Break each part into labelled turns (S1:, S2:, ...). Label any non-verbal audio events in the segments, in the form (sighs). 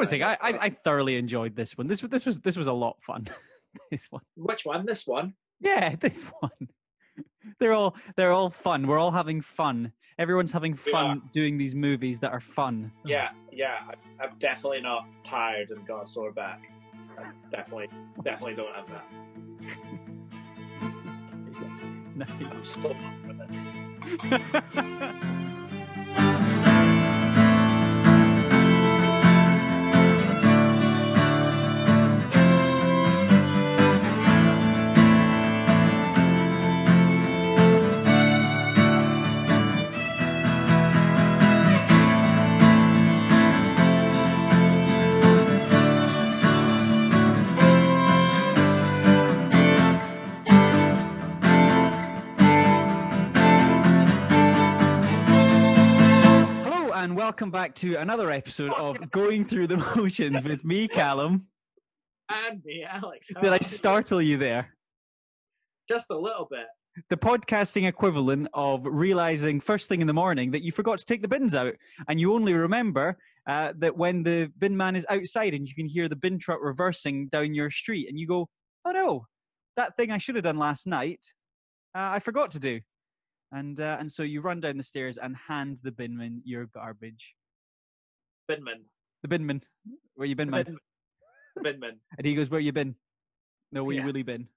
S1: Honestly, I, I, I thoroughly enjoyed this one. This was this was this was a lot of fun. (laughs) this one.
S2: Which one? This one?
S1: Yeah, (laughs) this one. They're all they're all fun. We're all having fun. Everyone's having fun doing these movies that are fun.
S2: Yeah, yeah. I, I'm definitely not tired and got a sore back. I definitely, definitely don't have that. (laughs)
S1: Nice.
S2: I'm still up for this.
S1: Welcome back to another episode of Going Through the Motions with me, (laughs) Callum.
S2: And me, Alex.
S1: Did I startle you there?
S2: Just a little bit.
S1: The podcasting equivalent of realizing first thing in the morning that you forgot to take the bins out, and you only remember uh, that when the bin man is outside and you can hear the bin truck reversing down your street, and you go, "Oh no, that thing I should have done last night, uh, I forgot to do," and uh, and so you run down the stairs and hand the binman your garbage.
S2: Binman.
S1: The binman, where you bin man?
S2: Bin, Binman. (laughs)
S1: And he goes, "Where you been? No, where you
S2: Yeah.
S1: really been?"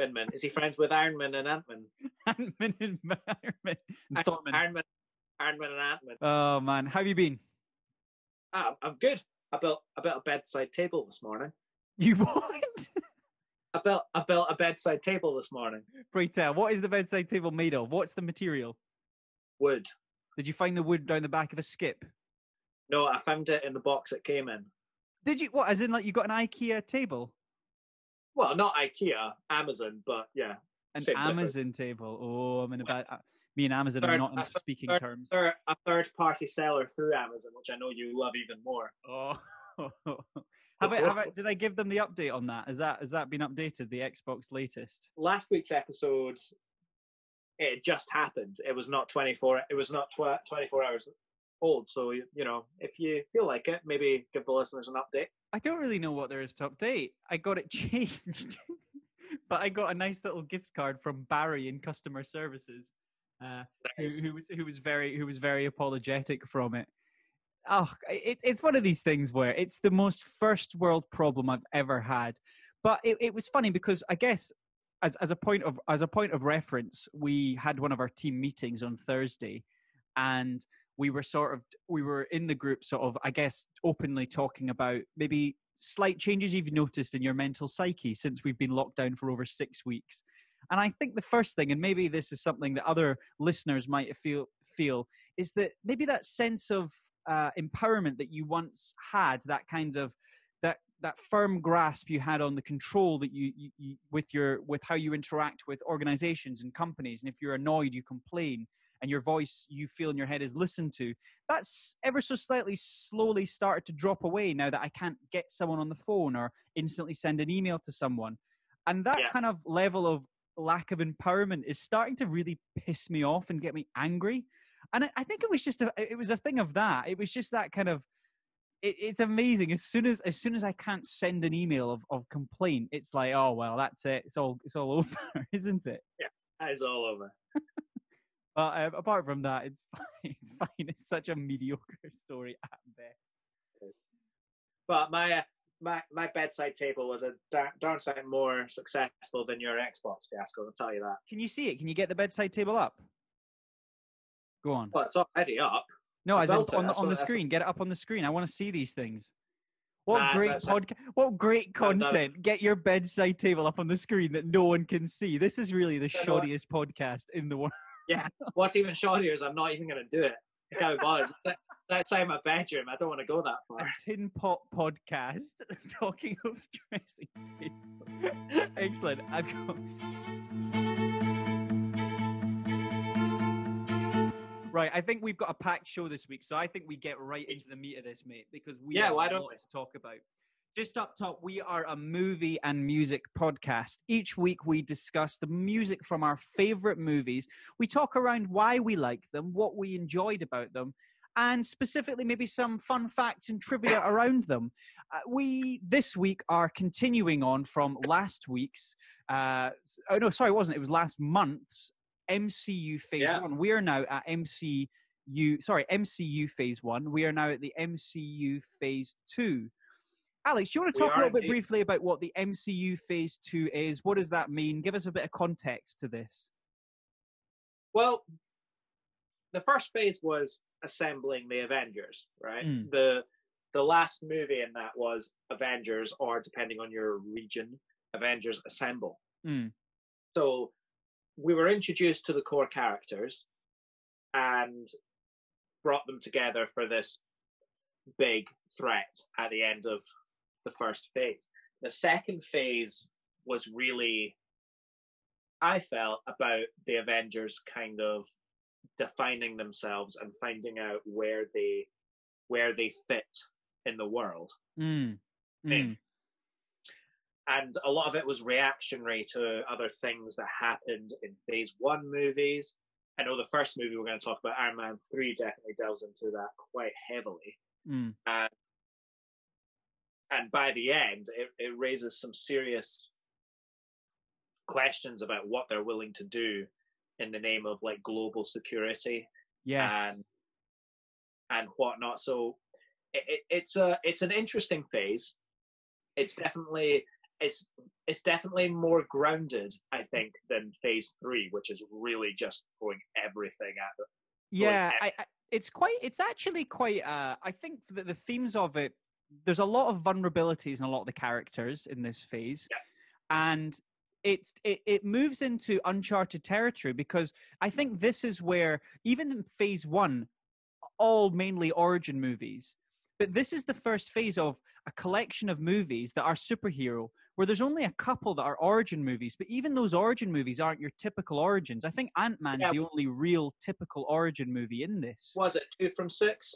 S2: Binman. Is he friends with Ironman and Antman? (laughs)
S1: Ant-Man and Iron Man and
S2: Iron-
S1: Thorman.
S2: Ironman, Ironman and Antman.
S1: Oh man, how have you been?
S2: Ah, I'm good. I built I built a bedside table this morning.
S1: You (laughs) what?
S2: I built I built a bedside table this morning.
S1: Pray tell, what is the bedside table made of? What's the material?
S2: Wood.
S1: Did you find the wood down the back of a skip?
S2: No, I found it in the box it came in.
S1: Did you what? As in, like you got an IKEA table,
S2: Well, not IKEA, Amazon, but yeah.
S1: an
S2: Same difference.
S1: Amazon table. Oh, I'm in a bad. Uh, me and Amazon are not into speaking
S2: third-
S1: terms.
S2: A third party seller through Amazon, which I know you love even more.
S1: Oh. (laughs) have I, have I, (laughs) did I give them the update on that? Has that has that been updated? The Xbox latest.
S2: Last week's episode, it just happened. It was not 24, it was not tw- 24 hours old. So, you know, if you feel like it, maybe give the listeners an update.
S1: I don't really know what there is to update. I got it (laughs) changed, but I got a nice little gift card from Barry in customer services, uh, who, who was who was very who was very apologetic from it. Oh, it, it's one of these things where it's the most first world problem I've ever had. But it, it was funny because I guess as as a point of as a point of reference, we had one of our team meetings on Thursday, and we were sort of we were in the group sort of i guess openly talking about maybe slight changes you've noticed in your mental psyche since we've been locked down for over six weeks and i think the first thing and maybe this is something that other listeners might feel feel is that maybe that sense of uh, empowerment that you once had that kind of that that firm grasp you had on the control that you, you, you with your with how you interact with organizations and companies. And if you're annoyed you complain and your voice you feel in your head is listened to. That's ever so slightly slowly started to drop away now that i can't get someone on the phone or instantly send an email to someone. And that
S2: Yeah.
S1: kind of level of lack of empowerment is starting to really piss me off and get me angry and I, I think it was just a it was a thing of that it was just that kind of it, it's amazing as soon as as soon as i can't send an email of, of complaint it's like oh well that's it it's all it's all (laughs) over isn't it Yeah.
S2: That is all over. (laughs)
S1: but um, apart from that, it's (laughs) fine. It's fine. It's such a mediocre story at best.
S2: But my uh, my my bedside table was a dar- darn sight more successful than your Xbox fiasco. I'll tell you that.
S1: Can you see it? Can you get the bedside table up? Go on.
S2: Well, it's already up.
S1: No,
S2: I
S1: as in
S2: it,
S1: on the on the screen. Get it up on the screen. I want to see these things. What
S2: Nah,
S1: great podcast! What great content! Get your bedside table up on the screen that no one can see. This is really the
S2: You know what?
S1: shoddiest podcast in the world. (laughs)
S2: Yeah, what's even shoddier is I'm not even going to do it. I can't be bothered. It's outside my bedroom. I don't want to go that
S1: A
S2: far.
S1: tin pot podcast (laughs) talking of dressing table. (laughs) Excellent. I've got. Right, I think we've got a packed show this week, so I think we get right into the meat of this, mate, because we
S2: Yeah,
S1: have
S2: why
S1: a
S2: don't
S1: lot
S2: we?
S1: to talk about. Just up top, we are a movie and music podcast. Each week, we discuss the music from our favorite movies. We talk around why we like them, what we enjoyed about them, and specifically maybe some fun facts and trivia (laughs) around them. Uh, we this week are continuing on from last week's. Uh, oh no, sorry, it wasn't. It was last month's MCU Phase
S2: Yeah.
S1: One. We are now at MCU. Sorry, MCU Phase One. We are now at the MCU Phase Two. Alex, do you want to talk a little bit briefly about what the MCU Phase Two is? What does that mean? Give us a bit of context to this.
S2: Well, the first phase was assembling the Avengers, right?
S1: Mm.
S2: The the last movie in that was Avengers, or depending on your region, Avengers Assemble.
S1: Mm.
S2: So we were introduced to the core characters and brought them together for this big threat at the end of the first phase. The second phase was really, I felt, about the Avengers kind of defining themselves and finding out where they where they fit in the world
S1: Mm. Mm.
S2: And a lot of it was reactionary to other things that happened in phase one movies. I know the first movie we're going to talk about, Iron Man 3, definitely delves into that quite heavily.
S1: Mm.
S2: And, and by the end, it, it raises some serious questions about what they're willing to do in the name of like global security
S1: Yes.
S2: and and whatnot. So it, it, it's a it's an interesting phase. It's definitely it's it's definitely more grounded, I think, than phase three, which is really just throwing everything at it.
S1: yeah I, I, it's quite it's actually quite uh i think that the themes of it there's a lot of vulnerabilities in a lot of the characters in this phase
S2: Yeah.
S1: and it's it, it moves into uncharted territory because i think this is where even in phase one all mainly origin movies but this is the first phase of a collection of movies that are superhero where there's only a couple that are origin movies, but even those origin movies aren't your typical origins. I think Ant Man's
S2: Yeah.
S1: the only real typical origin movie in this.
S2: Was it two from six?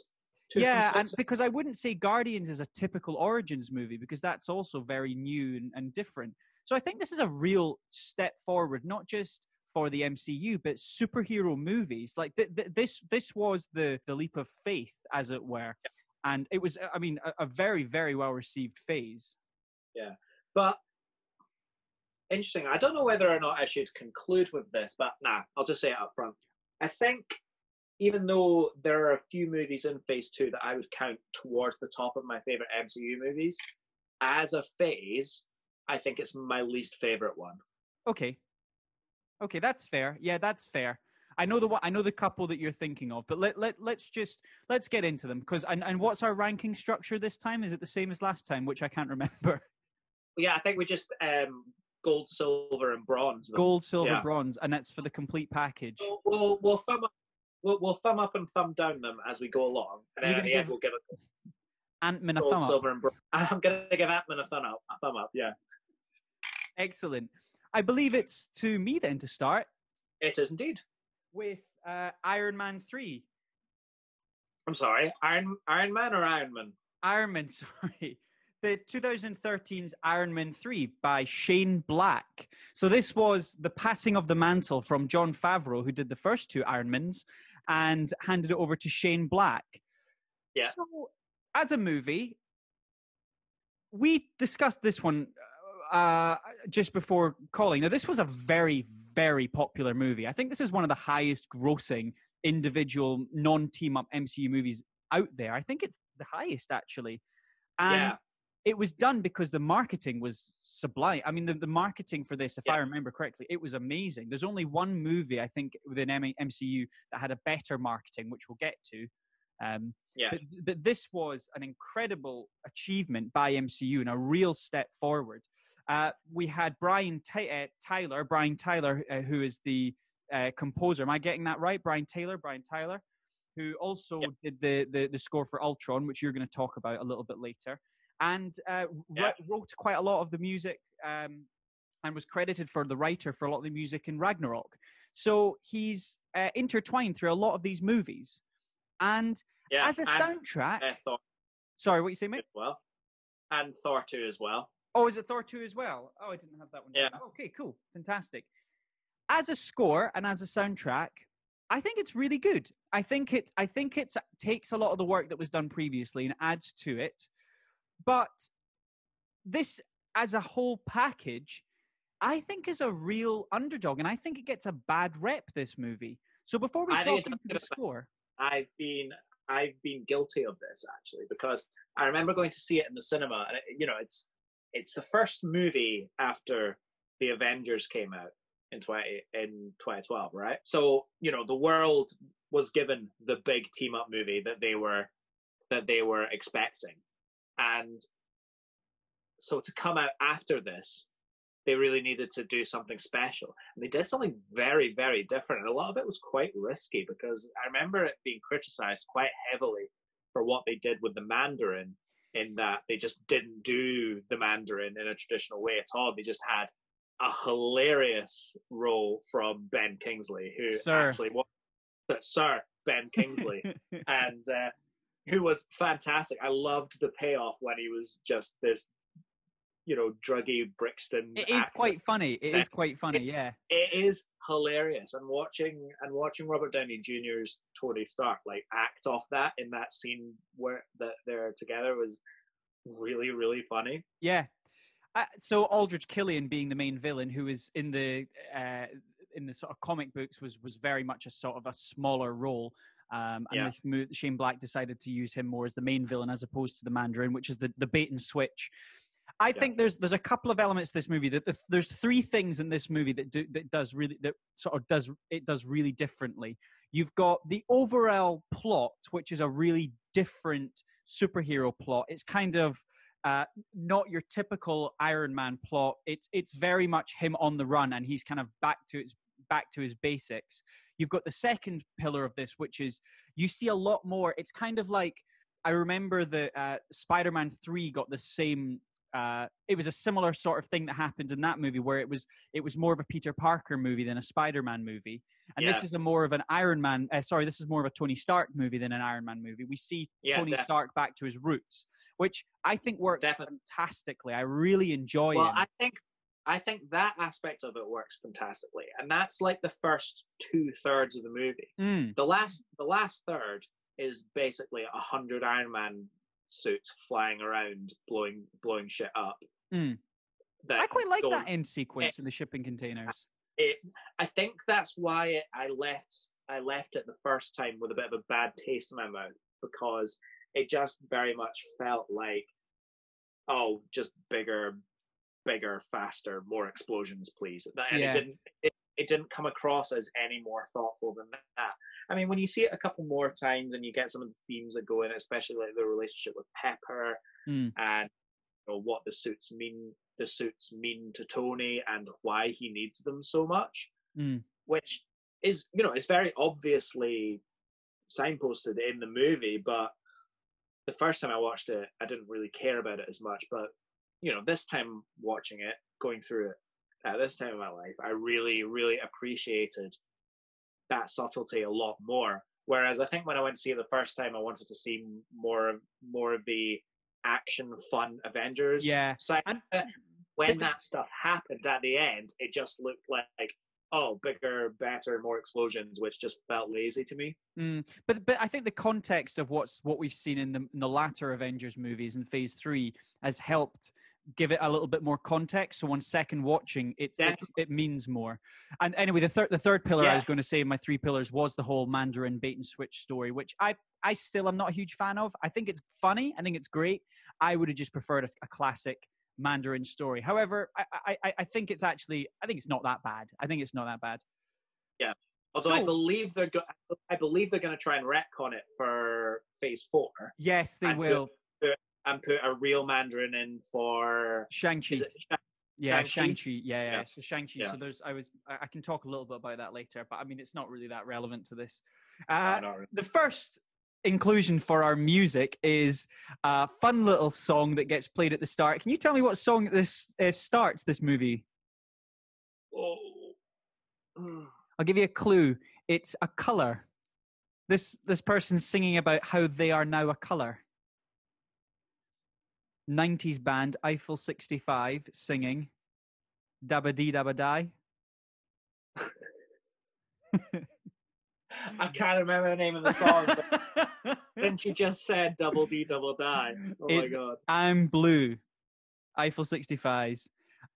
S2: Two
S1: yeah,
S2: from
S1: and because I wouldn't say Guardians is a typical origins movie because that's also very new and, and different. So I think this is a real step forward, not just for the MCU, but superhero movies. Like th- th- this, this was the the leap of faith, as it were, and it was, I mean, a, a very very well received phase.
S2: But interesting. I don't know whether or not I should conclude with this, but nah, I'll just say it up front. I think even though there are a few movies in phase two that I would count towards the top of my favorite MCU movies, as a phase, I think it's my least favorite one.
S1: Okay. Okay, that's fair. Yeah, that's fair. I know the I know the couple that you're thinking of, but let let let's just let's get into them because and, and what's our ranking structure this time? Is it the same as last time, which I can't remember? (laughs)
S2: Yeah, I think we just um, gold, silver, and bronze. them.
S1: Gold, silver,
S2: Yeah.
S1: bronze, and that's for the complete package.
S2: We'll, we'll, we'll thumb up. We'll, we'll thumb up and thumb down them as we go along, and then at the end we'll give it
S1: Ant-Man a
S2: gold,
S1: thumb up.
S2: silver, and bronze. (laughs) I'm gonna give Ant-Man a thumb up. A thumb up. Yeah,
S1: Excellent. I believe it's to me then to start
S2: it is indeed.
S1: with uh, Iron Man three.
S2: I'm sorry, Iron Iron Man or Iron Man?
S1: Iron Man, (laughs) sorry. The 2013's Iron Man 3 by Shane Black. So this was the passing of the mantle from Jon Favreau, who did the first two Ironmans, and handed it over to Shane Black.
S2: Yeah.
S1: So as a movie, we discussed this one uh, just before calling. Now, this was a very, very popular movie. I think this is one of the highest grossing individual non-team up MCU movies out there. I think it's the highest actually. And
S2: Yeah.
S1: It was done because the marketing was sublime. I mean, the, the marketing for this, if I remember correctly, it was amazing. There's only one movie I think within MCU that had a better marketing, which we'll get to. Um,
S2: Yeah.
S1: but, but this was an incredible achievement by MCU and a real step forward. Uh, we had Brian Ty- uh, Tyler, Brian Tyler, uh, who is the uh, composer. Am I getting that right? Brian Taylor, Brian Tyler, who also
S2: Yeah.
S1: did the, the the score for Ultron, which you're going to talk about a little bit later, and uh,
S2: Yeah.
S1: wrote- quite a lot of the music. Um, and was credited for the writer for a lot of the music in Ragnarok. So he's uh, intertwined through a lot of these movies. And
S2: Yeah,
S1: as a
S2: and,
S1: soundtrack,
S2: uh, Thor
S1: sorry, what you say, mate?
S2: well, and Thor two as well.
S1: Oh, is it Thor 2 as well? Oh, I didn't have that one. down.
S2: Yeah.
S1: Okay, cool. Fantastic. As a score and as a soundtrack, I think it's really good. I think it. I think it takes a lot of the work that was done previously and adds to it. But this, as a whole package, I think is a real underdog, and I think it gets a bad rep. This movie. So before we
S2: I
S1: talk into the score,
S2: I've been I've been guilty of this actually because I remember going to see it in the cinema, and it, you know it's it's the first movie after the Avengers came out in twenty in twenty twelve, right? So you know the world was given the big team up movie that they were that they were expecting, and so to come out after this they really needed to do something special. And they did something very, very different. And a lot of it was quite risky because I remember it being criticized quite heavily for what they did with the Mandarin, in that they just didn't do the Mandarin in a traditional way at all. They just had a hilarious role from Ben Kingsley, who
S1: Sir.
S2: actually was Sir Ben Kingsley (laughs) and uh, who was fantastic. I loved the payoff when he was just this, you know, druggy Brixton.
S1: it is
S2: actor.
S1: quite funny. It is quite funny.
S2: It's-
S1: Yeah.
S2: It is hilarious, and watching and watching Robert Downey Jr.'s Tony Stark like act off that in that scene where that they're together was really really funny.
S1: Yeah. Uh, so Aldrich Killian being the main villain, who is in the uh, in the sort of comic books, was was very much a sort of a smaller role. Um, and
S2: Yeah.
S1: this mo- Shane Black decided to use him more as the main villain as opposed to the Mandarin, which is the, the bait and switch. I
S2: Yeah.
S1: think there's there's a couple of elements to this movie that the, there's three things in this movie that do that does really that sort of does it does really differently. You've got the overall plot, which is a really different superhero plot. It's kind of uh, not your typical Iron Man plot. It's it's very much him on the run, and he's kind of back to its back to his basics. You've got the second pillar of this, which is you see a lot more. It's kind of like I remember the uh, Spider-Man three got the same. Uh, it was a similar sort of thing that happened in that movie, where it was it was more of a Peter Parker movie than a Spider-Man movie, and this is a more of an Iron Man. Uh, sorry, this is more of a Tony Stark movie than an Iron Man movie. We see
S2: Yeah,
S1: Tony Stark back to his roots, which I think works
S2: Definitely.
S1: fantastically. I really enjoy it.
S2: Well,
S1: him.
S2: I think I think that aspect of it works fantastically, and that's like the first two thirds of the movie.
S1: Mm,
S2: The last the last third is basically a hundred Iron Man suits flying around blowing blowing shit up.
S1: Mm. I quite like that end sequence in the shipping containers.
S2: it I think that's why it, I left I left it the first time with a bit of a bad taste in my mouth because it just very much felt like oh just bigger bigger faster more explosions please and
S1: Yeah.
S2: it didn't it, it didn't come across as any more thoughtful than that I mean when you see it a couple more times and you get some of the themes that go in especially like the relationship with Pepper
S1: Mm.
S2: and you know, what the suits mean the suits mean to Tony and why he needs them so much,
S1: Mm.
S2: which is you know it's very obviously signposted in the movie, but the first time I watched it, I didn't really care about it as much. But you know, this time watching it, going through it at this time of my life, I really, really appreciated that subtlety a lot more. Whereas I think when I went to see it the first time, I wanted to see more of more of the action, fun Avengers
S1: Yeah.
S2: So
S1: And-
S2: when that stuff happened at the end, it just looked like oh, bigger, better, more explosions, which just felt lazy to me.
S1: Mm. But but I think the context of what's what we've seen in the, in the latter Avengers movies in Phase Three has helped give it a little bit more context. So on second watching, it it, it means more. And anyway, the third the third pillar I was going to say in my three pillars was the whole Mandarin bait and switch story, which I I still am not a huge fan of. I think it's funny. I think it's great. I would have just preferred a, a classic Mandarin story. However, I, I I- think it's actually I think it's not that bad. I think it's not that bad. Yeah.
S2: Although I believe they're go- I believe they're going to try and retcon it for Phase Four
S1: Yes, they will.
S2: And put a real Mandarin in for
S1: Shang-Chi.
S2: Shang-
S1: Yeah,
S2: Shang-Chi?
S1: Shang-Chi. Yeah, yeah.
S2: Yeah.
S1: So Shang-Chi.
S2: Yeah.
S1: So there's, I was, I can talk a little bit about that later, but I mean, it's not really that relevant to this. Uh,
S2: not really.
S1: the first inclusion for our music is a fun little song that gets played at the start. Can you tell me what song this uh, starts this movie?
S2: Oh. (sighs)
S1: I'll give you a clue. It's a color. This this person's singing about how they are now a color. 90s band Eiffel 65 singing Dabba dee dabba die.
S2: I can't remember the name of the song. But (laughs) then she just said "Double D, Double Die." Oh
S1: It's-
S2: my god!
S1: I'm blue. Eiffel 65s.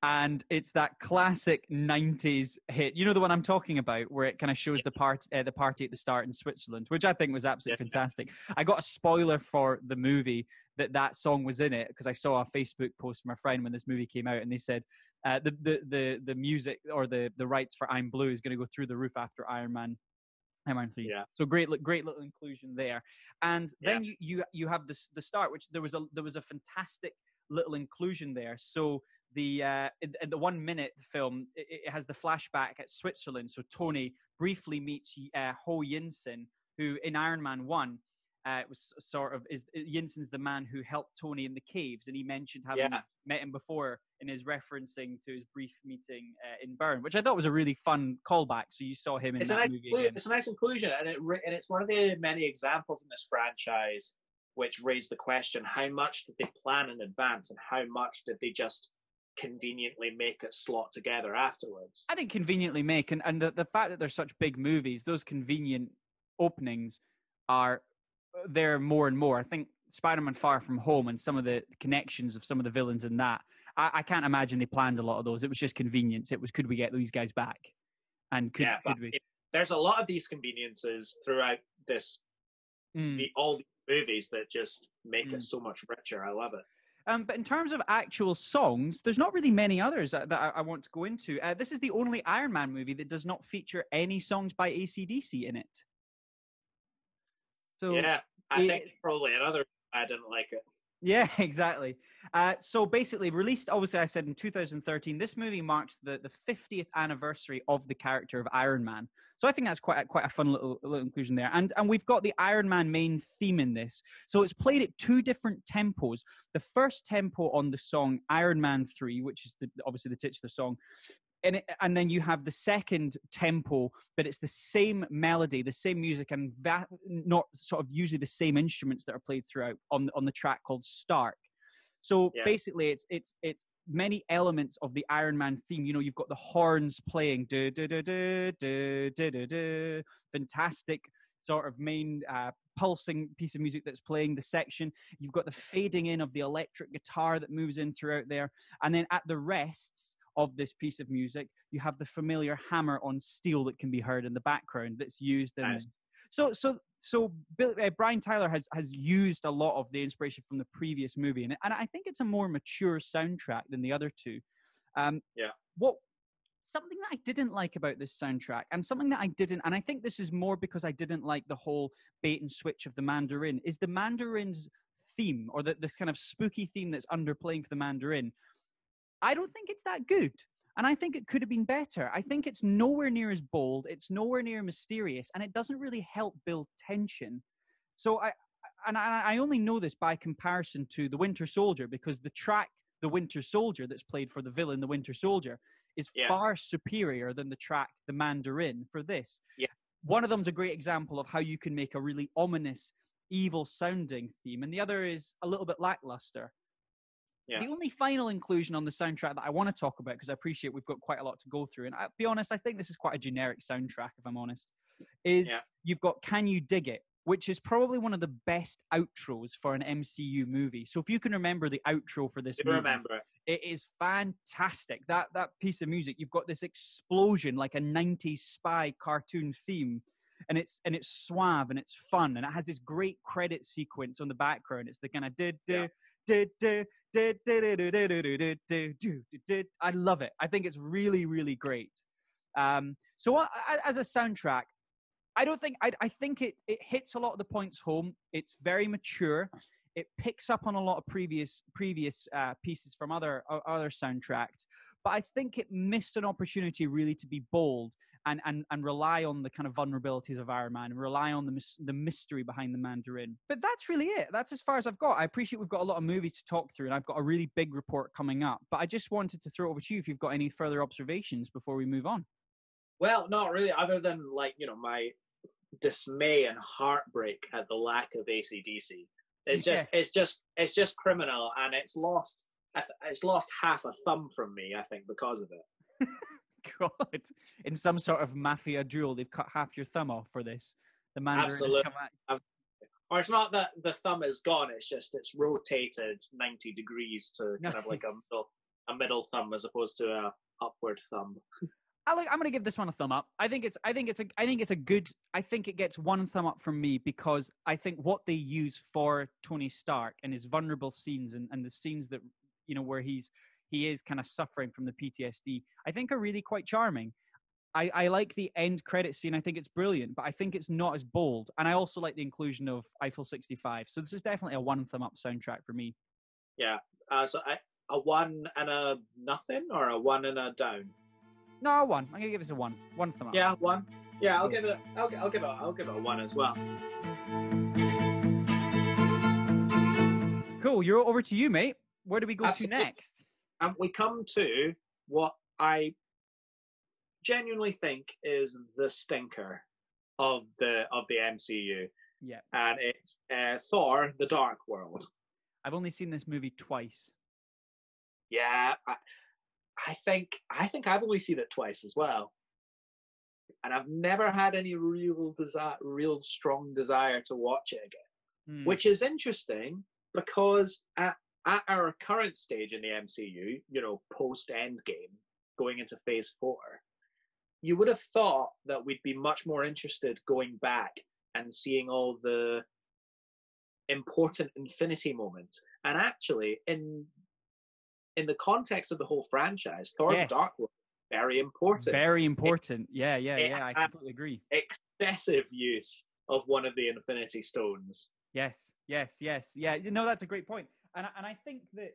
S1: And it's that classic 90s hit. You know the one I'm talking about, where it kind of shows the part, uh, the party at the start in Switzerland, which I think was absolutely
S2: Yeah.
S1: fantastic. I got a spoiler for the movie that that song was in it because I saw a Facebook post from a friend when this movie came out, and they said uh, the, the the the music or the the rights for "I'm Blue" is going to go through the roof after Iron Man. Iron Man three.
S2: Yeah.
S1: So great, great little inclusion there. And then you you you have this the start, which there was a there was a fantastic little inclusion there. So the uh, in, in the one minute film, it, it has the flashback at Switzerland. So Tony briefly meets uh, Ho Yinsen, who in Iron Man one. Uh, it was sort of is Yinsen's the man who helped Tony in the caves, and he mentioned having
S2: Yeah.
S1: met him before in his referencing to his brief meeting uh, in Bern, which I thought was a really fun callback. So you saw him in
S2: It's
S1: that
S2: nice,
S1: movie
S2: inclu-
S1: again.
S2: it's a nice inclusion, and it re- and it's one of the many examples in this franchise which raise the question: How much did they plan in advance, and how much did they just conveniently make it slot together afterwards?
S1: I think conveniently make and, and the, the fact that they're such big movies, those convenient openings are there more and more. I think Spider-Man Far From Home and some of the connections of some of the villains in that, I, I can't imagine they planned a lot of those. It was just convenience. It was could we get these guys back, and could,
S2: yeah,
S1: could we?
S2: it- there's a lot of these conveniences throughout this
S1: Mm.
S2: the, all these movies that just make
S1: Mm.
S2: it so much richer. I love it.
S1: Um, but in terms of actual songs, there's not really many others that, that I, I want to go into. Uh, this is the only Iron Man movie that does not feature any songs by ACDC in it. So
S2: yeah, I
S1: it-
S2: think probably another. I didn't like it.
S1: Yeah, (laughs) exactly. Uh, so basically, released, obviously, I said in 2013, this movie marks the, the 50th anniversary of the character of Iron Man. So I think that's quite a, quite a fun little, little inclusion there. And and we've got the Iron Man main theme in this. So it's played at two different tempos. The first tempo on the song Iron Man 3, which is the, obviously the titular song, and, it, and then you have the second tempo, but it's the same melody, the same music, and that not sort of usually the same instruments that are played throughout on on the track called Stark. So
S2: yeah.
S1: basically, it's it's it's many elements of the Iron Man theme. You know, you've got the horns playing, do do do do do do do, fantastic sort of main uh, pulsing piece of music that's playing the section. You've got the fading in of the electric guitar that moves in throughout there. And then at the rests, of this piece of music, you have the familiar hammer on steel that can be heard in the background that's used in.
S2: Nice.
S1: So, so, so, Bill, uh, Brian Tyler has has used a lot of the inspiration from the previous movie, and and I think it's a more mature soundtrack than the other two. Um,
S2: Yeah.
S1: What something that I didn't like about this soundtrack, and something that I didn't, and I think this is more because I didn't like the whole bait and switch of the Mandarin, is the Mandarin's theme or the this kind of spooky theme that's underplaying for the Mandarin. I don't think it's that good. And I think it could have been better. I think it's nowhere near as bold, it's nowhere near mysterious, and it doesn't really help build tension. So I and I, only know this by comparison to The Winter Soldier because the track The Winter Soldier that's played for the villain The Winter Soldier is
S2: Yeah.
S1: far superior than the track The Mandarin for this.
S2: Yeah.
S1: One of them's a great example of how you can make a really ominous, evil sounding theme, and the other is a little bit lackluster.
S2: Yeah.
S1: The only final inclusion on the soundtrack that I want to talk about, because I appreciate we've got quite a lot to go through, and I'll be honest, I think this is quite a generic soundtrack, if I'm honest, is
S2: Yeah.
S1: you've got Can You Dig It, which is probably one of the best outros for an MCU movie. So if you can remember the outro for this movie,
S2: remember it?
S1: it is fantastic. That that piece of music, you've got this explosion like a 90s spy cartoon theme. And it's and it's suave and it's fun and it has this great credit sequence on the background. It's the kind of did
S2: Yeah.
S1: I love it. I think it's really, really great. Um, so as a soundtrack, I don't think I, I think it it hits a lot of the points home. It's very mature. It picks up on a lot of previous previous uh, pieces from other o- other soundtracks, but I think it missed an opportunity really to be bold and and and rely on the kind of vulnerabilities of Iron Man and rely on the mys- the mystery behind the Mandarin. But that's really it. That's as far as I've got. I appreciate we've got a lot of movies to talk through, and I've got a really big report coming up. But I just wanted to throw it over to you if you've got any further observations before we move on.
S2: Well, not really, other than like you know my dismay and heartbreak at the lack of ACDC. It's just, it's just, it's just criminal, and it's lost. It's lost half a thumb from me, I think, because of it. (laughs)
S1: god! In some sort of mafia duel, they've cut half your thumb off for this. The Mandarin has come at um,
S2: Or it's not that the thumb is gone; it's just it's rotated ninety degrees to kind of (laughs) like a middle, a middle thumb as opposed to a upward thumb.
S1: I like. I'm going to give this one a thumb up. I think it's. I think it's a. I think it's a good. I think it gets one thumb up from me because I think what they use for Tony Stark and his vulnerable scenes and, and the scenes that you know where he's he is kind of suffering from the PTSD. I think are really quite charming. I, I like the end credit scene. I think it's brilliant, but I think it's not as bold. And I also like the inclusion of Eiffel 65. So this is definitely a one thumb up soundtrack for me.
S2: Yeah. Uh, so I, a one and a nothing, or a one and a down.
S1: No, a one. I'm gonna give this a one. One thumb up.
S2: Yeah, one. Yeah, I'll give it. I'll, I'll give it. I'll give it a one as well.
S1: Cool. You're over to you, mate. Where do we go
S2: Absolutely.
S1: to next?
S2: And we come to what I genuinely think is the stinker of the of the MCU,
S1: Yeah.
S2: and it's uh, Thor: The Dark World.
S1: I've only seen this movie twice.
S2: Yeah, I, I think I think I've only seen it twice as well, and I've never had any real desire, real strong desire to watch it again.
S1: Hmm.
S2: which is interesting because at, at our current stage in the MCU, you know, post Endgame, going into Phase Four, you would have thought that we'd be much more interested going back and seeing all the important Infinity moments. And actually, in in the context of the whole franchise, Thor:
S1: Yeah.
S2: The Dark World very important.
S1: Very important. Yeah, yeah, yeah. I completely agree.
S2: Excessive use of one of the Infinity Stones.
S1: Yes, yes, yes. Yeah, you know that's a great point. And I- and I think that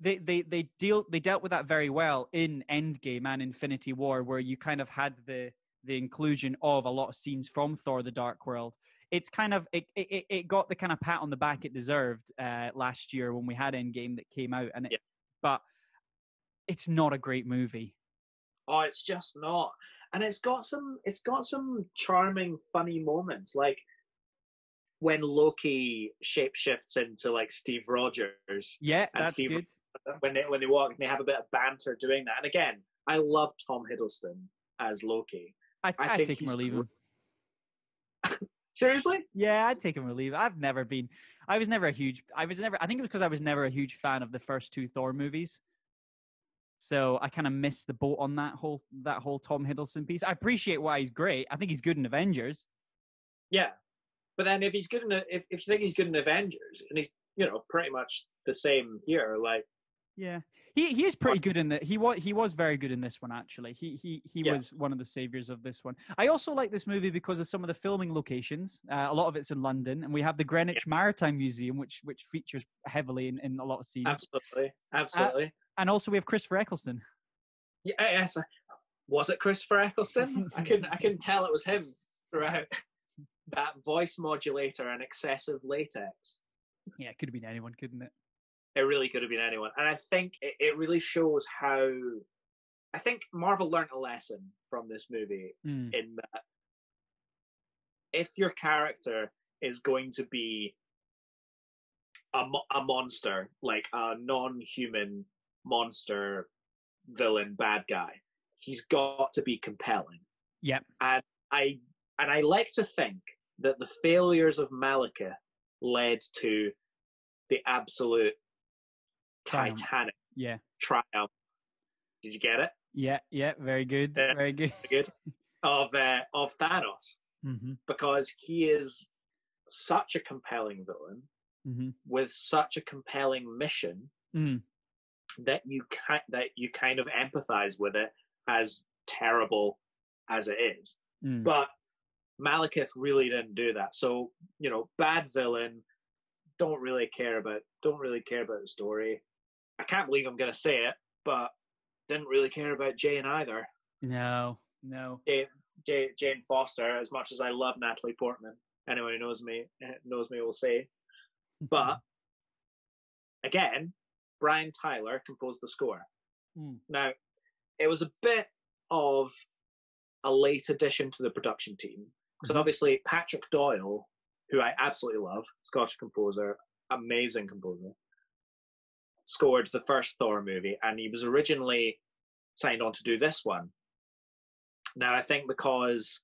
S1: they they they deal they dealt with that very well in Endgame and Infinity War, where you kind of had the the inclusion of a lot of scenes from Thor: The Dark World. It's kind of it it, it got the kind of pat on the back it deserved uh, last year when we had Endgame that came out, and it,
S2: Yeah.
S1: But it's not a great movie.
S2: Oh, it's just not. And it's got some it's got some charming, funny moments. Like when Loki shapeshifts into like Steve Rogers
S1: Yeah,
S2: And
S1: that's
S2: Steve-
S1: good.
S2: when they when they walk and they have a bit of banter doing that. And again, I love Tom Hiddleston as Loki.
S1: I,
S2: I
S1: I'd
S2: think
S1: take him or leave him.
S2: Seriously?
S1: Yeah, I'd take him or leave. I've never been. I was never a huge. I was never. I think it was because I was never a huge fan of the first two Thor movies. So I kind of missed the boat on that whole that whole Tom Hiddleston piece. I appreciate why he's great. I think he's good in Avengers.
S2: Yeah. But then if he's good in if if you think he's good in Avengers and he's you know pretty much the same here, like
S1: Yeah, he he is pretty good in that. He was he was very good in this one actually. He he he
S2: Yeah.
S1: was one of the saviors of this one. I also like this movie because of some of the filming locations. Uh, a lot of it's in London, and we have the Greenwich Maritime Museum, which which features heavily in, in a lot of scenes.
S2: absolutely, absolutely.
S1: And also we have Christopher Eccleston.
S2: Yeah, yes. Was it Christopher Eccleston? I (laughs) couldn't. I couldn't tell it was him throughout. (laughs) That voice modulator and excessive latex.
S1: Yeah, it could have been anyone, couldn't it?
S2: It really could have been anyone, and I think it, it really shows how. I think Marvel learned a lesson from this movie
S1: Mm.
S2: in that if your character is going to be a, mo- a monster, like a non-human monster, villain, bad guy, he's got to be compelling.
S1: Yep.
S2: And I and I like to think that the failures of Malekith led to the absolute
S1: Triumph.
S2: titanic
S1: Yeah.
S2: triumph. Did you get it?
S1: Yeah. Yeah. Very good.
S2: Yeah.
S1: Very good.
S2: Good. (laughs) of uh, of Thanos.
S1: hmm
S2: because he is such a compelling villain
S1: hmm
S2: with such a compelling mission
S1: Mm.
S2: that you ki- that you kind of empathize with it as terrible as it is.
S1: Mm.
S2: But Malekith really didn't do that. So you know, bad villain. Don't really care about. Don't really care about the story. I can't believe I'm going to say it, but didn't really care about Jane either.
S1: No. No.
S2: Jane, Jane, Jane Foster, as much as I love Natalie Portman, anyone who knows me eh, knows me will say. (laughs) But again, Brian Tyler composed the score.
S1: Mm.
S2: Now, it was a bit of a late addition to the production team because
S1: Mhm.
S2: obviously Patrick Doyle, who I absolutely love, Scottish composer, amazing composer, scored the first Thor movie, and he was originally signed on to do this one. Now, I think because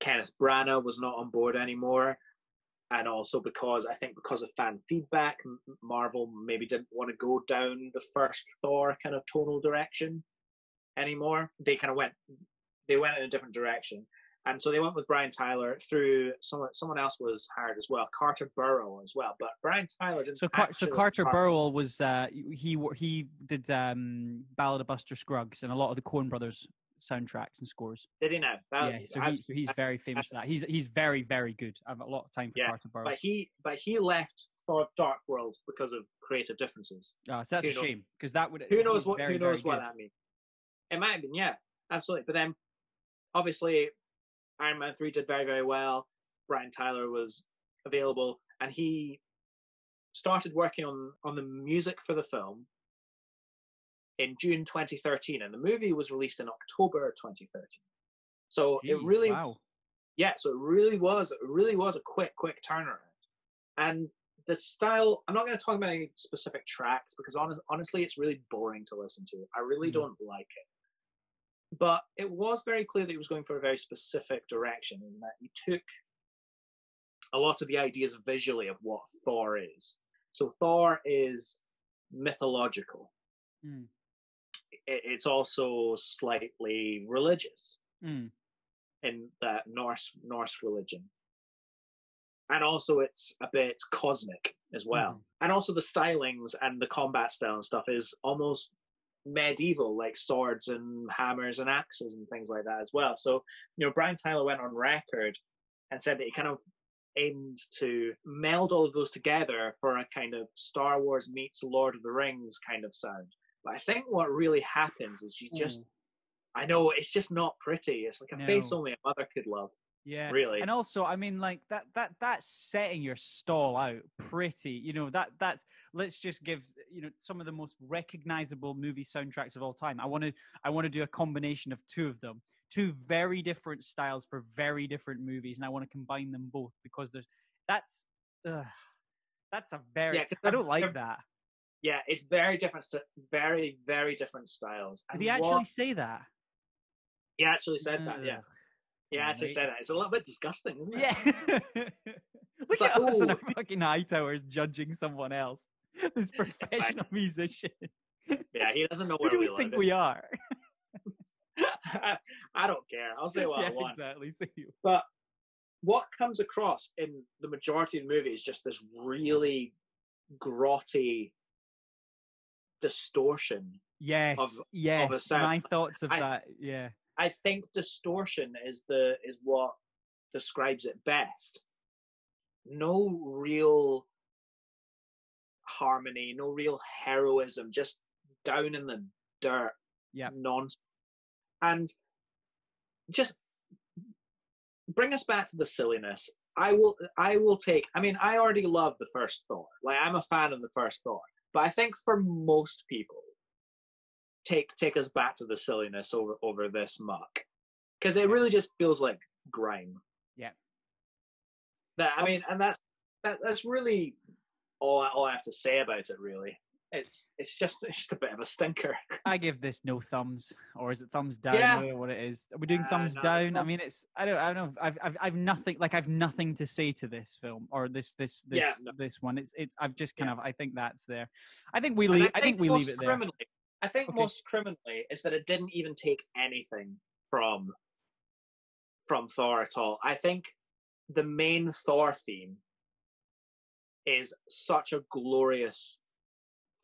S2: Kenneth Branagh was not on board anymore, and also because I think because of fan feedback, Marvel maybe didn't want to go down the first Thor kind of tonal direction anymore. They kind of went, they went in a different direction, and so they went with Brian Tyler. Through someone, someone else was hired as well, Carter Burwell as well. But Brian Tyler didn't.
S1: So, Car- so Carter Burwell was uh, he he did um, Ballad of Buster Scruggs and a lot of the Coen Brothers soundtracks and scores.
S2: Did he know?
S1: yeah, so he's, he's very famous for that. He's he's very very good. I have a lot of time for yeah, Carter Burwell.
S2: But he but he left for Dark World because of creative differences.
S1: Oh, so that's who a knows? shame because that would
S2: who knows what very, who knows what good. that means. It might have been yeah, absolutely. But then obviously Iron Man three did very very well. Brian Tyler was available, and he started working on on the music for the film in June 2013, and the movie was released in October 2013. So Jeez, it really,
S1: wow.
S2: yeah, so it really was, it really was a quick, quick turnaround. And the style, I'm not going to talk about any specific tracks because honest, honestly, it's really boring to listen to. I really mm. don't like it. But it was very clear that he was going for a very specific direction in that he took a lot of the ideas visually of what Thor is. So Thor is mythological.
S1: Mm
S2: it's also slightly religious
S1: mm.
S2: in that Norse Norse religion, and also it's a bit cosmic as well. Mm. And also the stylings and the combat style and stuff is almost medieval, like swords and hammers and axes and things like that as well. So you know, Brian Tyler went on record and said that he kind of aimed to meld all of those together for a kind of Star Wars meets Lord of the Rings kind of sound. But I think what really happens is you just, mm. I know it's just not pretty. It's like a no. face only a mother could love.
S1: Yeah,
S2: really.
S1: And also, I mean, like that that that's setting your stall out pretty. You know that that's let's just give you know some of the most recognizable movie soundtracks of all time. I want to I want to do a combination of two of them, two very different styles for very different movies, and I want to combine them both because there's that's uh, that's a very yeah, I don't like that.
S2: Yeah, it's very different, st- very very different styles.
S1: And Did he actually what... say that?
S2: He actually said that. Yeah. He actually said that. It's a little bit disgusting, isn't it?
S1: Yeah. (laughs) Look at like, us in our fucking high towers judging someone else. (laughs) This (laughs) professional musician.
S2: Yeah, he doesn't know where
S1: Who do
S2: we,
S1: we think we are.
S2: I don't care. I'll say what
S1: yeah,
S2: I want.
S1: Exactly. See you.
S2: But what comes across in the majority of the movie is just this really grotty distortion.
S1: Yes, of, yes. Of My thoughts of
S2: I,
S1: that. Yeah.
S2: I think distortion is the is what describes it best. No real harmony, no real heroism, just down in the dirt.
S1: Yeah.
S2: Nonsense. And just bring us back to the silliness. I will I will take I mean, I already love the first Thor. Like I'm a fan of the first Thor. But I think for most people, take take us back to the silliness over over this muck because it really just feels like grime.
S1: Yeah.
S2: That I mean, and that's that, that's really all I, all I have to say about it. Really, it's it's just (laughs) it's just a bit of a stinker.
S1: I give this no thumbs, or is it thumbs down? Yeah. what it is. Are we doing uh, thumbs no, down? No. I mean, it's I don't I don't know. I've, I've I've nothing like I've nothing to say to this film or this this this yeah, no. this one. It's it's I've just kind yeah. of I think that's there. I think we leave. I think, I think we leave it there.
S2: I think okay. most criminally is that it didn't even take anything from from Thor at all. I think the main Thor theme is such a glorious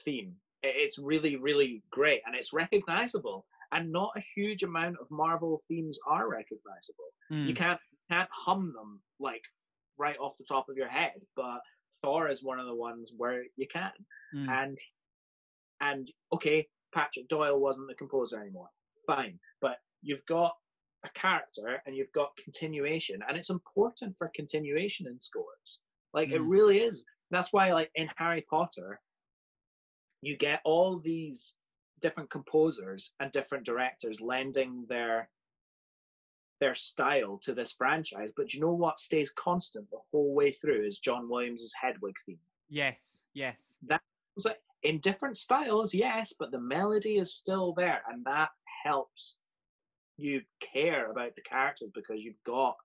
S2: theme. It's really, really great and it's recognizable. And not a huge amount of Marvel themes are recognizable. Mm. You can't can't hum them like right off the top of your head, but Thor is one of the ones where you can. Mm. And and okay, Patrick Doyle wasn't the composer anymore. Fine. But you've got a character and you've got continuation and it's important for continuation in scores. Like mm. it really is. That's why like in Harry Potter, you get all these different composers and different directors lending their their style to this franchise. But you know what stays constant the whole way through is John Williams's Hedwig theme.
S1: Yes, yes.
S2: That was in different styles, yes, but the melody is still there, and that helps you care about the characters because you've got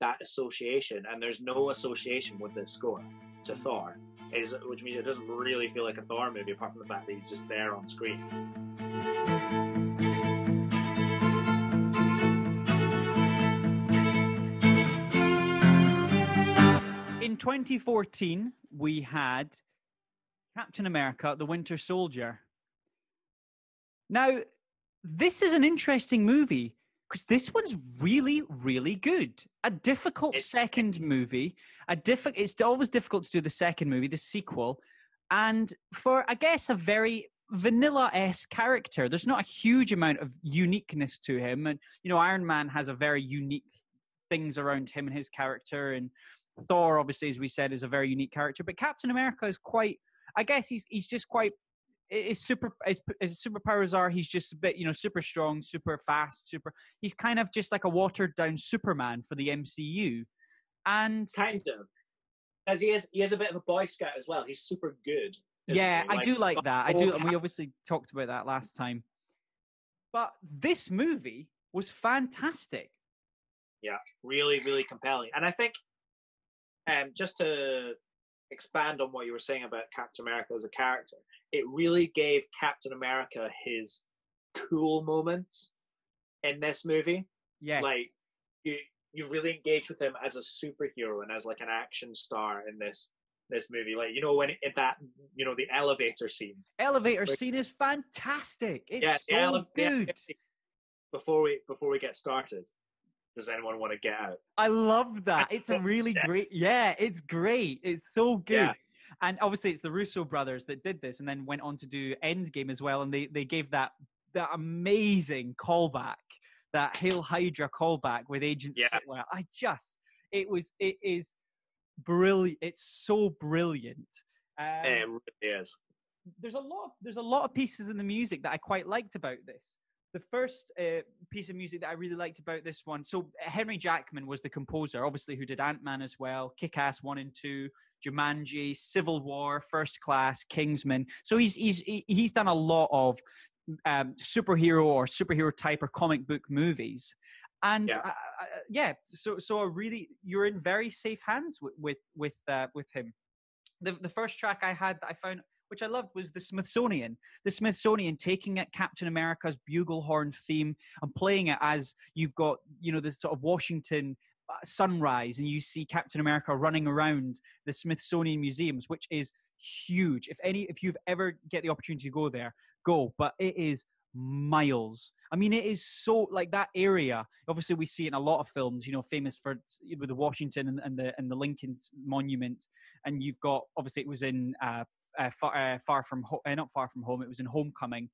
S2: that association, and there's no association with this score to Thor, is which means it doesn't really feel like a Thor movie, apart from the fact that he's just there on screen.
S1: In 2014, we had Captain America: The Winter Soldier. Now, this is an interesting movie because this one's really, really good. A difficult
S2: It's-
S1: second (laughs) movie. A diffi- It's always difficult to do the second movie, the sequel, and for I guess a very vanilla-esque character. There's not a huge amount of uniqueness to him, and you know, Iron Man has a very unique things around him and his character, and Thor, obviously, as we said, is a very unique character. But Captain America is quite. I guess he's he's just quite his super his, his superpowers are he's just a bit you know super strong super fast super he's kind of just like a watered down superman for the mcu and
S2: Kind of. As he is, he is a bit of a boy scout as well. He's super good.
S1: yeah
S2: he?
S1: i do like that i do and we obviously talked about that last time but this movie was fantastic Yeah,
S2: really, really compelling. And I think, um, just to expand on what you were saying about Captain America as a character, it really gave Captain America his cool moments in this movie.
S1: yes
S2: Like you, you really engage with him as a superhero and as like an action star in this this movie. Like you know when it, that you know the elevator scene.
S1: elevator
S2: like-
S1: scene is fantastic it's
S2: yeah,
S1: so
S2: ele-
S1: good.
S2: Before we before we get started, does anyone want to get out?
S1: I love that. It's a really
S2: Yeah.
S1: great. Yeah, it's great. It's so good.
S2: Yeah.
S1: And obviously, it's the Russo brothers that did this, and then went on to do Endgame as well. And they they gave that that amazing callback, that Hail Hydra callback with Agent
S2: Yeah.
S1: Sitwell. I just, it was, it is brilliant. It's so brilliant. Um,
S2: it really is.
S1: there's a lot there's a lot of pieces in the music that I quite liked about this. The first uh, piece of music that I really liked about this one, so Henry Jackman was the composer, obviously, who did Ant Man as well, Kick Ass one and two, Jumanji, Civil War, First Class, Kingsman. So he's he's he's done a lot of um, superhero or superhero type or comic book movies, and
S2: Yeah.
S1: uh, uh, yeah, so so a really you're in very safe hands with with with, uh, with him. The the first track I had that I found which I loved was the Smithsonian. The Smithsonian taking it Captain America's bugle horn theme and playing it as you've got, you know, this sort of Washington uh, sunrise and you see Captain America running around the Smithsonian museums, which is huge. If any, if you've ever get the opportunity to go there, go. But it is miles. I mean, it is so like that area. Obviously, we see it in a lot of films. You know, famous for with the Washington and, and the and the Lincoln's monument. And you've got obviously it was in uh, uh, far, uh, far from Ho- uh, not far from home. It was in Homecoming,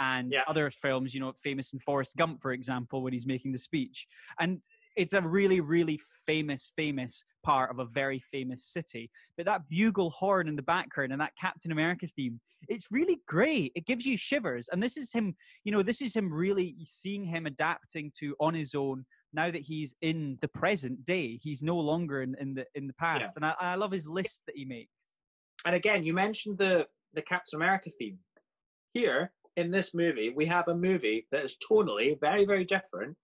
S1: and
S2: Yeah.
S1: other films. You know, famous in Forrest Gump, for example, when he's making the speech. And it's a really, really famous, famous part of a very famous city. But that bugle horn in the background and that Captain America theme, it's really great. It gives you shivers. And this is him, you know, this is him really seeing him adapting to on his own now that he's in the present day. He's no longer in, in the in the past. And I, I love his list that he makes.
S2: And again, you mentioned the the Captain America theme. Here in this movie, we have a movie that is tonally very, very different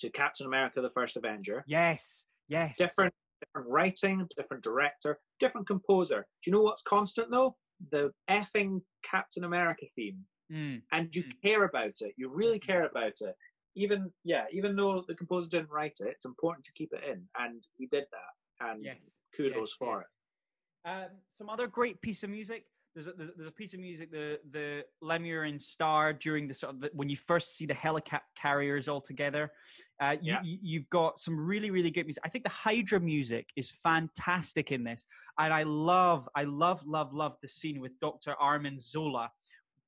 S2: to Captain America: The First Avenger.
S1: Yes, yes.
S2: Different, different writing, different director, different composer. Do you know what's constant though? The effing Captain America theme,
S1: Mm.
S2: and you
S1: Mm.
S2: care about it. You really care about it. Even yeah, even though the composer didn't write it, it's important to keep it in, and he did that. And
S1: Yes.
S2: kudos
S1: yes,
S2: for
S1: yes.
S2: it.
S1: Um, some other great piece of music. There's a, there's, a- there's a piece of music the the Lemurian Star during the sort of the, when you first see the helicopter carriers all together. Uh, you,
S2: Yeah.
S1: you, you've got some really really good music. I think the Hydra music is fantastic in this, and I love I love love love the scene with Doctor Arnim Zola,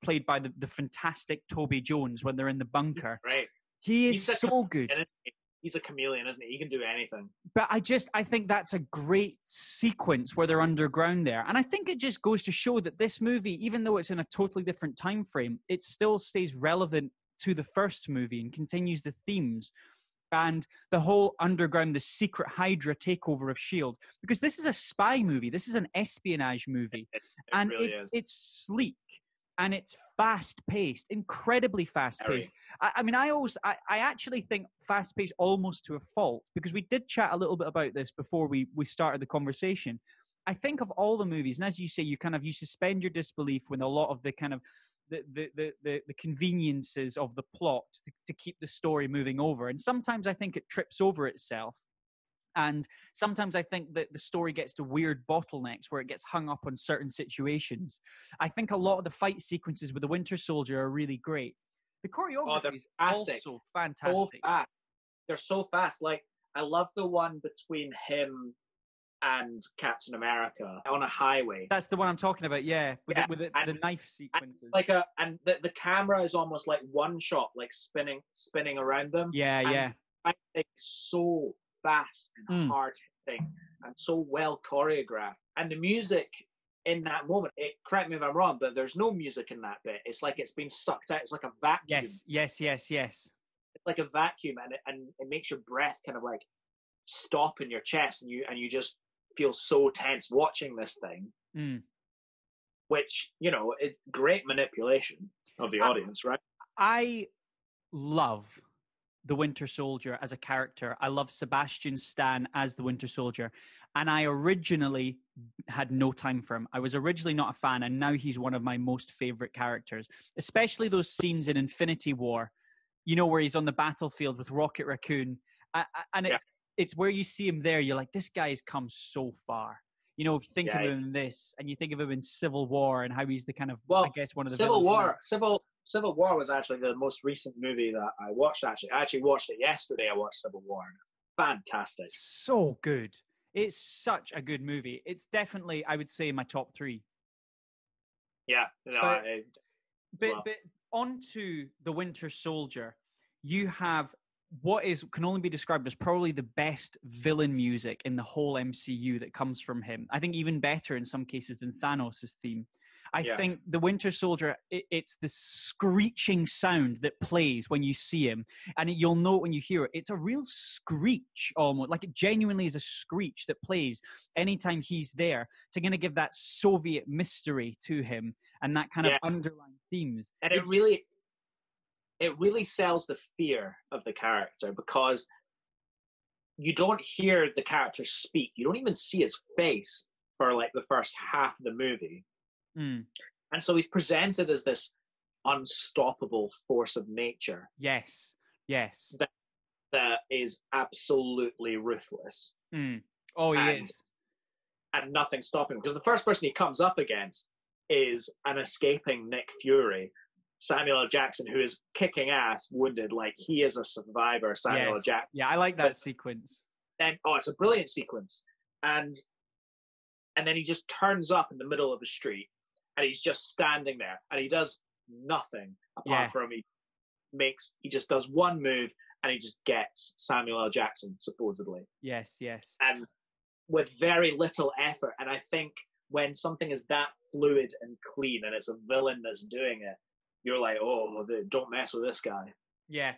S1: played by the, the fantastic Toby Jones when they're in the bunker.
S2: Right.
S1: He is
S2: such a-
S1: so good.
S2: He's a chameleon, isn't he? He can do anything.
S1: but I just I think that's a great sequence where they're underground there, and I think it just goes to show that this movie, even though it's in a totally different time frame, it still stays relevant to the first movie and continues the themes and the whole underground, the secret Hydra takeover of Shield, because this is a spy movie, this is an espionage movie,
S2: It, it
S1: and
S2: really
S1: it's
S2: is.
S1: it's sleek and it's fast paced, incredibly fast paced. I, I, mean, I always, I, I actually think fast paced almost to a fault because we did chat a little bit about this before we we started the conversation. I think of all the movies, and as you say, you kind of you suspend your disbelief when a lot of the kind of the the the, the, conveniences of the plot to, to keep the story moving over, and sometimes I think it trips over itself. And sometimes I think that the story gets to weird bottlenecks where it gets hung up on certain situations. I think a lot of the fight sequences with the Winter Soldier are really great. The oh, choreography oh, is fantastic. also fantastic. So.
S2: They're so fast. Like I love the one between him and Captain America on a highway.
S1: That's the one I'm talking about. Yeah, with, yeah. The, with the, and, the, knife sequences.
S2: like a and the, the camera is almost like one shot, like spinning spinning around them.
S1: Yeah,
S2: and
S1: yeah.
S2: I think so fast and mm. hard hitting and so well choreographed. And the music in that moment, it correct me if I'm wrong, but there's no music in that bit. It's like it's been sucked out. It's like a vacuum.
S1: Yes, yes, yes, yes.
S2: It's like a vacuum, and it, and it makes your breath kind of like stop in your chest, and you and you just feel so tense watching this thing.
S1: Mm.
S2: Which you know, it, great manipulation of the audience, right?
S1: I love the Winter Soldier as a character. I love Sebastian Stan as the Winter Soldier. And I originally had no time for him. I was originally not a fan, and now he's one of my most favorite characters, especially those scenes in Infinity War, you know, where he's on the battlefield with Rocket Raccoon. And it's. It's where you see him there, you're like, this guy has come so far. You know, if you think yeah. of him in this, and you think of him in Civil War, and how he's the kind of, well, I guess, one of the
S2: Civil War. Civil Civil War was actually the most recent movie that I watched. Actually, I actually watched it yesterday. I watched Civil War. Fantastic.
S1: So good. It's such a good movie. It's definitely, I would say, my top three.
S2: Yeah. No, but, I,
S1: but, well. but on to the Winter Soldier. You have what is can only be described as probably the best villain music in the whole MCU that comes from him. I think even better in some cases than Thanos' theme. I yeah. think the Winter Soldier, it, it's the screeching sound that plays when you see him, and you'll know when you hear it. It's a real screech, almost like it genuinely is a screech that plays anytime he's there to kind of give that Soviet mystery to him and that kind yeah. of underlying themes.
S2: And it really, it really sells the fear of the character because you don't hear the character speak. You don't even see his face for like the first half of the movie.
S1: Mm.
S2: And so he's presented as this unstoppable force of nature.
S1: Yes, yes.
S2: That, that is absolutely ruthless.
S1: Mm. Oh, he and, is.
S2: And nothing stopping him. Because the first person he comes up against is an escaping Nick Fury, Samuel L. Jackson, who is kicking ass, wounded. Like he is a survivor, Samuel yes. L. Jackson.
S1: Yeah, I like that but sequence.
S2: Then, oh, it's a brilliant sequence. And and then he just turns up in the middle of the street and he's just standing there and he does nothing apart yeah. from he makes he just does one move and he just gets Samuel L. Jackson supposedly.
S1: Yes, yes.
S2: And with very little effort. And I think when something is that fluid and clean and it's a villain that's doing it, you're like, oh, don't mess with this guy.
S1: Yeah,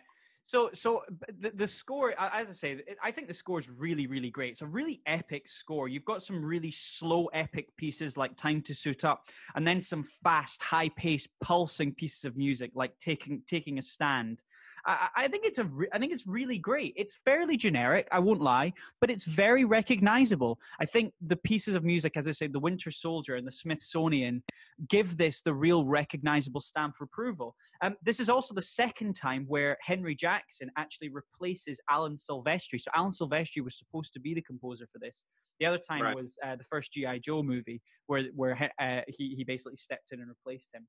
S1: so, so the, the score, as I say, I think the score is really, really great. It's a really epic score. You've got some really slow, epic pieces like "Time to Suit Up," and then some fast, high-paced, pulsing pieces of music like "Taking Taking a Stand." I, I think it's a, re- I think it's really great. It's fairly generic, I won't lie, but it's very recognizable. I think the pieces of music, as I say, the Winter Soldier and the Smithsonian, give this the real recognizable stamp of approval. Um, this is also the second time where Henry Jackman actually replaces Alan Silvestri. So Alan Silvestri was supposed to be the composer for this. The other time right. was uh, the first GI Joe movie, where where uh, he he basically stepped in and replaced him.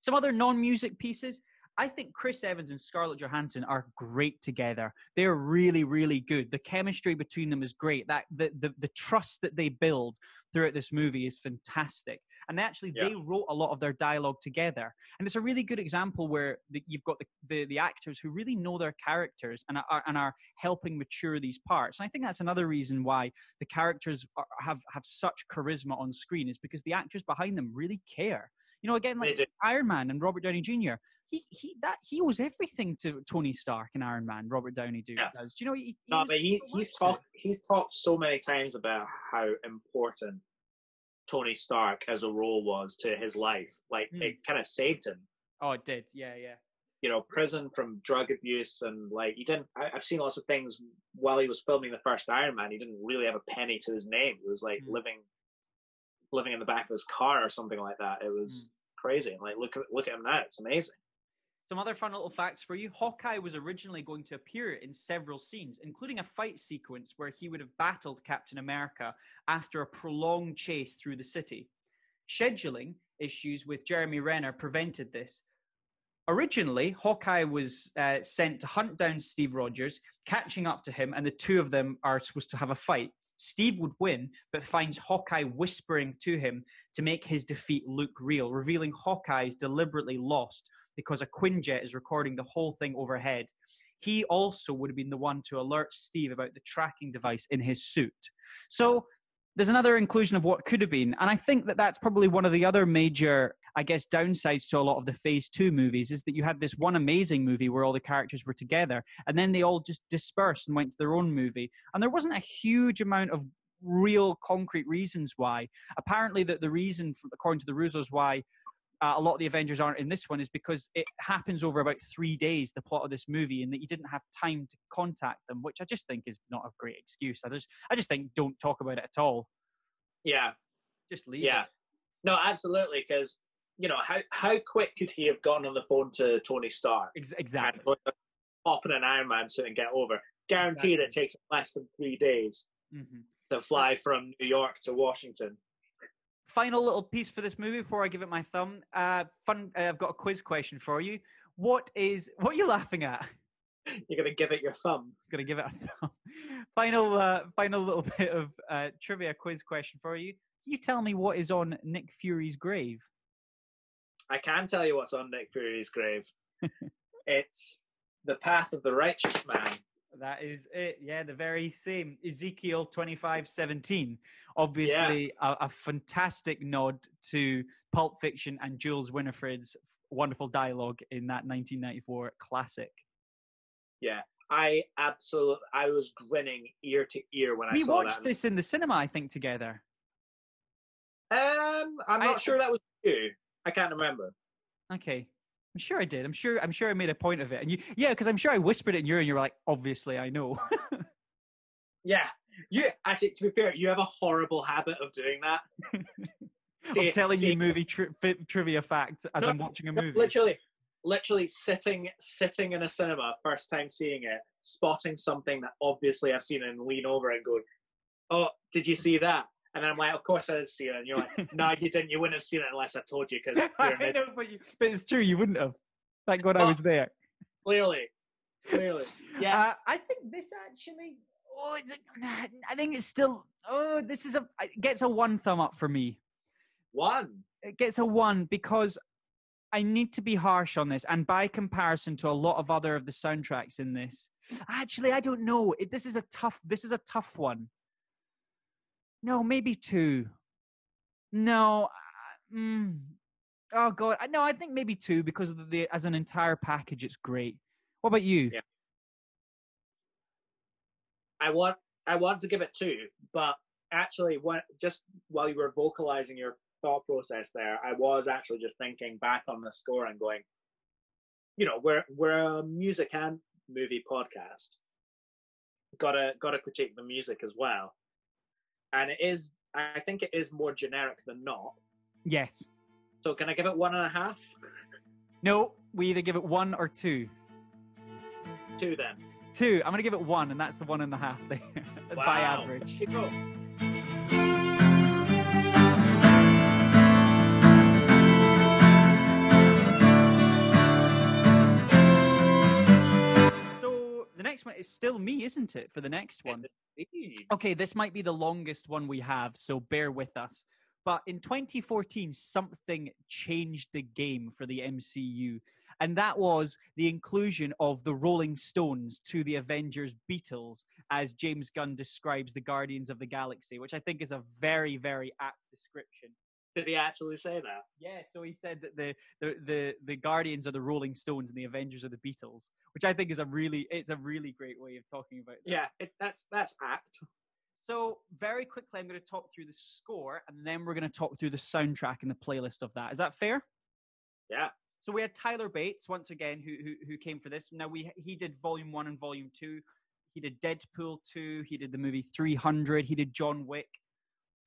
S1: Some other non-music pieces. I think Chris Evans and Scarlett Johansson are great together. They're really, really good. The chemistry between them is great. That the the, the trust that they build throughout this movie is fantastic. And actually, yeah. they wrote a lot of their dialogue together. And it's a really good example where the, you've got the, the, the actors who really know their characters and are and are helping mature these parts. And I think that's another reason why the characters are, have have such charisma on screen is because the actors behind them really care. You know, again, like Iron Man and Robert Downey Jr he he that he owes everything to Tony Stark and Iron Man. Robert Downey do, yeah. does. Do you know? He,
S2: he no, but he, so he's talked he's talked so many times about how important Tony Stark as a role was to his life. Like
S1: Hmm.
S2: it kind of saved him.
S1: Oh, it did. Yeah, yeah.
S2: You know, prison from drug abuse and like he didn't. I, I've seen lots of things while he was filming the first Iron Man. He didn't really have a penny to his name. He was like
S1: Hmm.
S2: living, living in the back of his car or something like that. It was crazy. Like look at look at him now. It's amazing.
S1: Some other fun little facts for you. Hawkeye was originally going to appear in several scenes, including a fight sequence where he would have battled Captain America after a prolonged chase through the city. Scheduling issues with Jeremy Renner prevented this. Originally, Hawkeye was uh, sent to hunt down Steve Rogers, catching up to him, and the two of them are supposed to have a fight. Steve would win, but finds Hawkeye whispering to him to make his defeat look real, revealing Hawkeye is deliberately lost because a Quinjet is recording the whole thing overhead. He also would have been the one to alert Steve about the tracking device in his suit. So there's another inclusion of what could have been. And I think that that's probably one of the other major, I guess, downsides to a lot of the phase two movies is that you had this one amazing movie where all the characters were together and then they all just dispersed and went to their own movie. And there wasn't a huge amount of real concrete reasons why. Apparently, that the reason, according to the Russos, why uh, a lot of the Avengers aren't in this one is because it happens over about three days, the plot of this movie, and that you didn't have time to contact them, which I just think is not a great excuse. I just, I just think don't talk about it at all.
S2: Yeah,
S1: Just leave
S2: yeah.
S1: it.
S2: No, absolutely. Because you know how how quick could he have gotten on the phone to Tony Stark?
S1: Ex- exactly.
S2: hop in an Iron Man suit and get over. Guaranteed it takes less than three days
S1: hmm
S2: to fly from New York to Washington.
S1: Final little piece for this movie before I give it my thumb. Uh, fun. Uh, I've got a quiz question for you. What is what are you laughing at?
S2: You're gonna give it your thumb.
S1: Gonna give it a thumb. (laughs) Final, uh, final little (laughs) bit of uh, trivia quiz question for you. Can you tell me what is on Nick Fury's grave?
S2: I can tell you what's on Nick Fury's grave. (laughs) it's the path of the righteous man.
S1: That is it. Yeah, the very same. Ezekiel twenty five seventeen. Obviously, a, a fantastic nod to Pulp Fiction and Jules Winnfield's wonderful dialogue in that 1994 classic.
S2: Yeah, I absolutely. I was grinning ear to ear when I saw that.
S1: We
S2: saw
S1: watched
S2: that.
S1: this in the cinema, I think, together.
S2: Um, I'm not
S1: I-
S2: sure that was you. I can't remember.
S1: Okay. I'm sure I did. I'm sure. I'm sure I made a point of it. And you, yeah, because I'm sure I whispered it in your ear, and you were like, "Obviously, I know." (laughs)
S2: Yeah, you. Actually, to be fair, you have a horrible habit of doing that. (laughs)
S1: I'm telling you movie tri- trivia fact as
S2: No,
S1: I'm watching a
S2: No,
S1: movie.
S2: Literally, literally sitting sitting in a cinema, first time seeing it, spotting something that obviously I've seen, and lean over and go, "Oh, did you see that?" And then I'm like, "Of course I did see it." And you're like, "No, you didn't. You wouldn't have seen it unless I told you." Because (laughs)
S1: I know, but, you, but it's true. You wouldn't have. Thank God I was there.
S2: clearly, clearly, (laughs) yeah.
S1: Uh, I think this actually. Oh, it's a, I think it's still. Oh, this is a. It gets a one thumb up for me.
S2: One.
S1: It gets a one because I need to be harsh on this, and by comparison to a lot of other of the soundtracks in this, actually, I don't know. It, this is a tough. This is a tough one. No, maybe two. No. Mm, oh God, no. I think maybe two because the as an entire package, it's great. What about you?
S2: Yeah. I want I want to give it two, but actually, what just while you were vocalizing your thought process there, I was actually just thinking back on the score and going, you know, we're we're a music and movie podcast. Gotta gotta critique the music as well, and it is I think it is more generic than not.
S1: Yes.
S2: So can I give it one and a half?
S1: No. We either give it one or two.
S2: Two then.
S1: Two. I'm gonna give it one, and that's the one and a half there (laughs) by
S2: Wow.
S1: average. Next one is still me, isn't it? For the next one. Okay, this might be the longest one we have, so bear with us. But in 2014, something changed the game for the MCU, and that was the inclusion of the Rolling Stones to the Avengers Beatles, as James Gunn describes the Guardians of the Galaxy, which I think is a very, very apt description.
S2: Did he actually say that?
S1: Yeah, so he said that the, the the the Guardians are the Rolling Stones and the Avengers are the Beatles, which I think is a really it's a really great way of talking about. That.
S2: Yeah, it, that's that's apt.
S1: So, very quickly, I'm going to talk through the score and then we're going to talk through the soundtrack and the playlist of that. Is that fair?
S2: Yeah.
S1: So we had Tyler Bates once again, who who, who came for this. Now we he did Volume One and Volume Two. He did Deadpool Two. He did the movie 300. He did John Wick.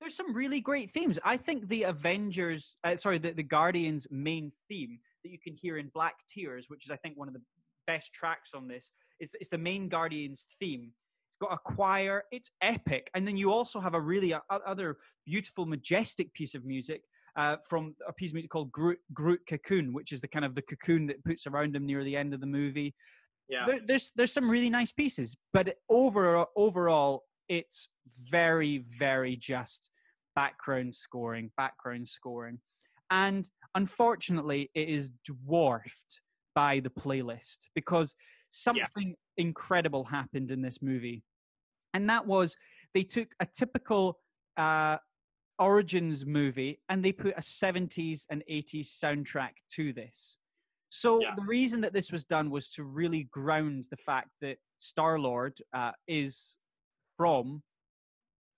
S1: There's some really great themes. I think the Avengers, uh, sorry, the, the Guardians' main theme that you can hear in Black Tears, which is I think one of the best tracks on this, is it's the main Guardians theme. It's got a choir. It's epic, and then you also have a really uh, other beautiful, majestic piece of music uh, from a piece of music called Groot, Groot Cocoon, which is the kind of the cocoon that puts around him near the end of the movie.
S2: Yeah.
S1: There, there's there's some really nice pieces, but over overall, it's very very just background scoring, background scoring, and unfortunately, it is dwarfed by the playlist because something yeah. incredible happened in this movie, and that was they took a typical uh, origins movie and they put a 70s and 80s soundtrack to this. So yeah. the reason that this was done was to really ground the fact that Star Lord uh, is from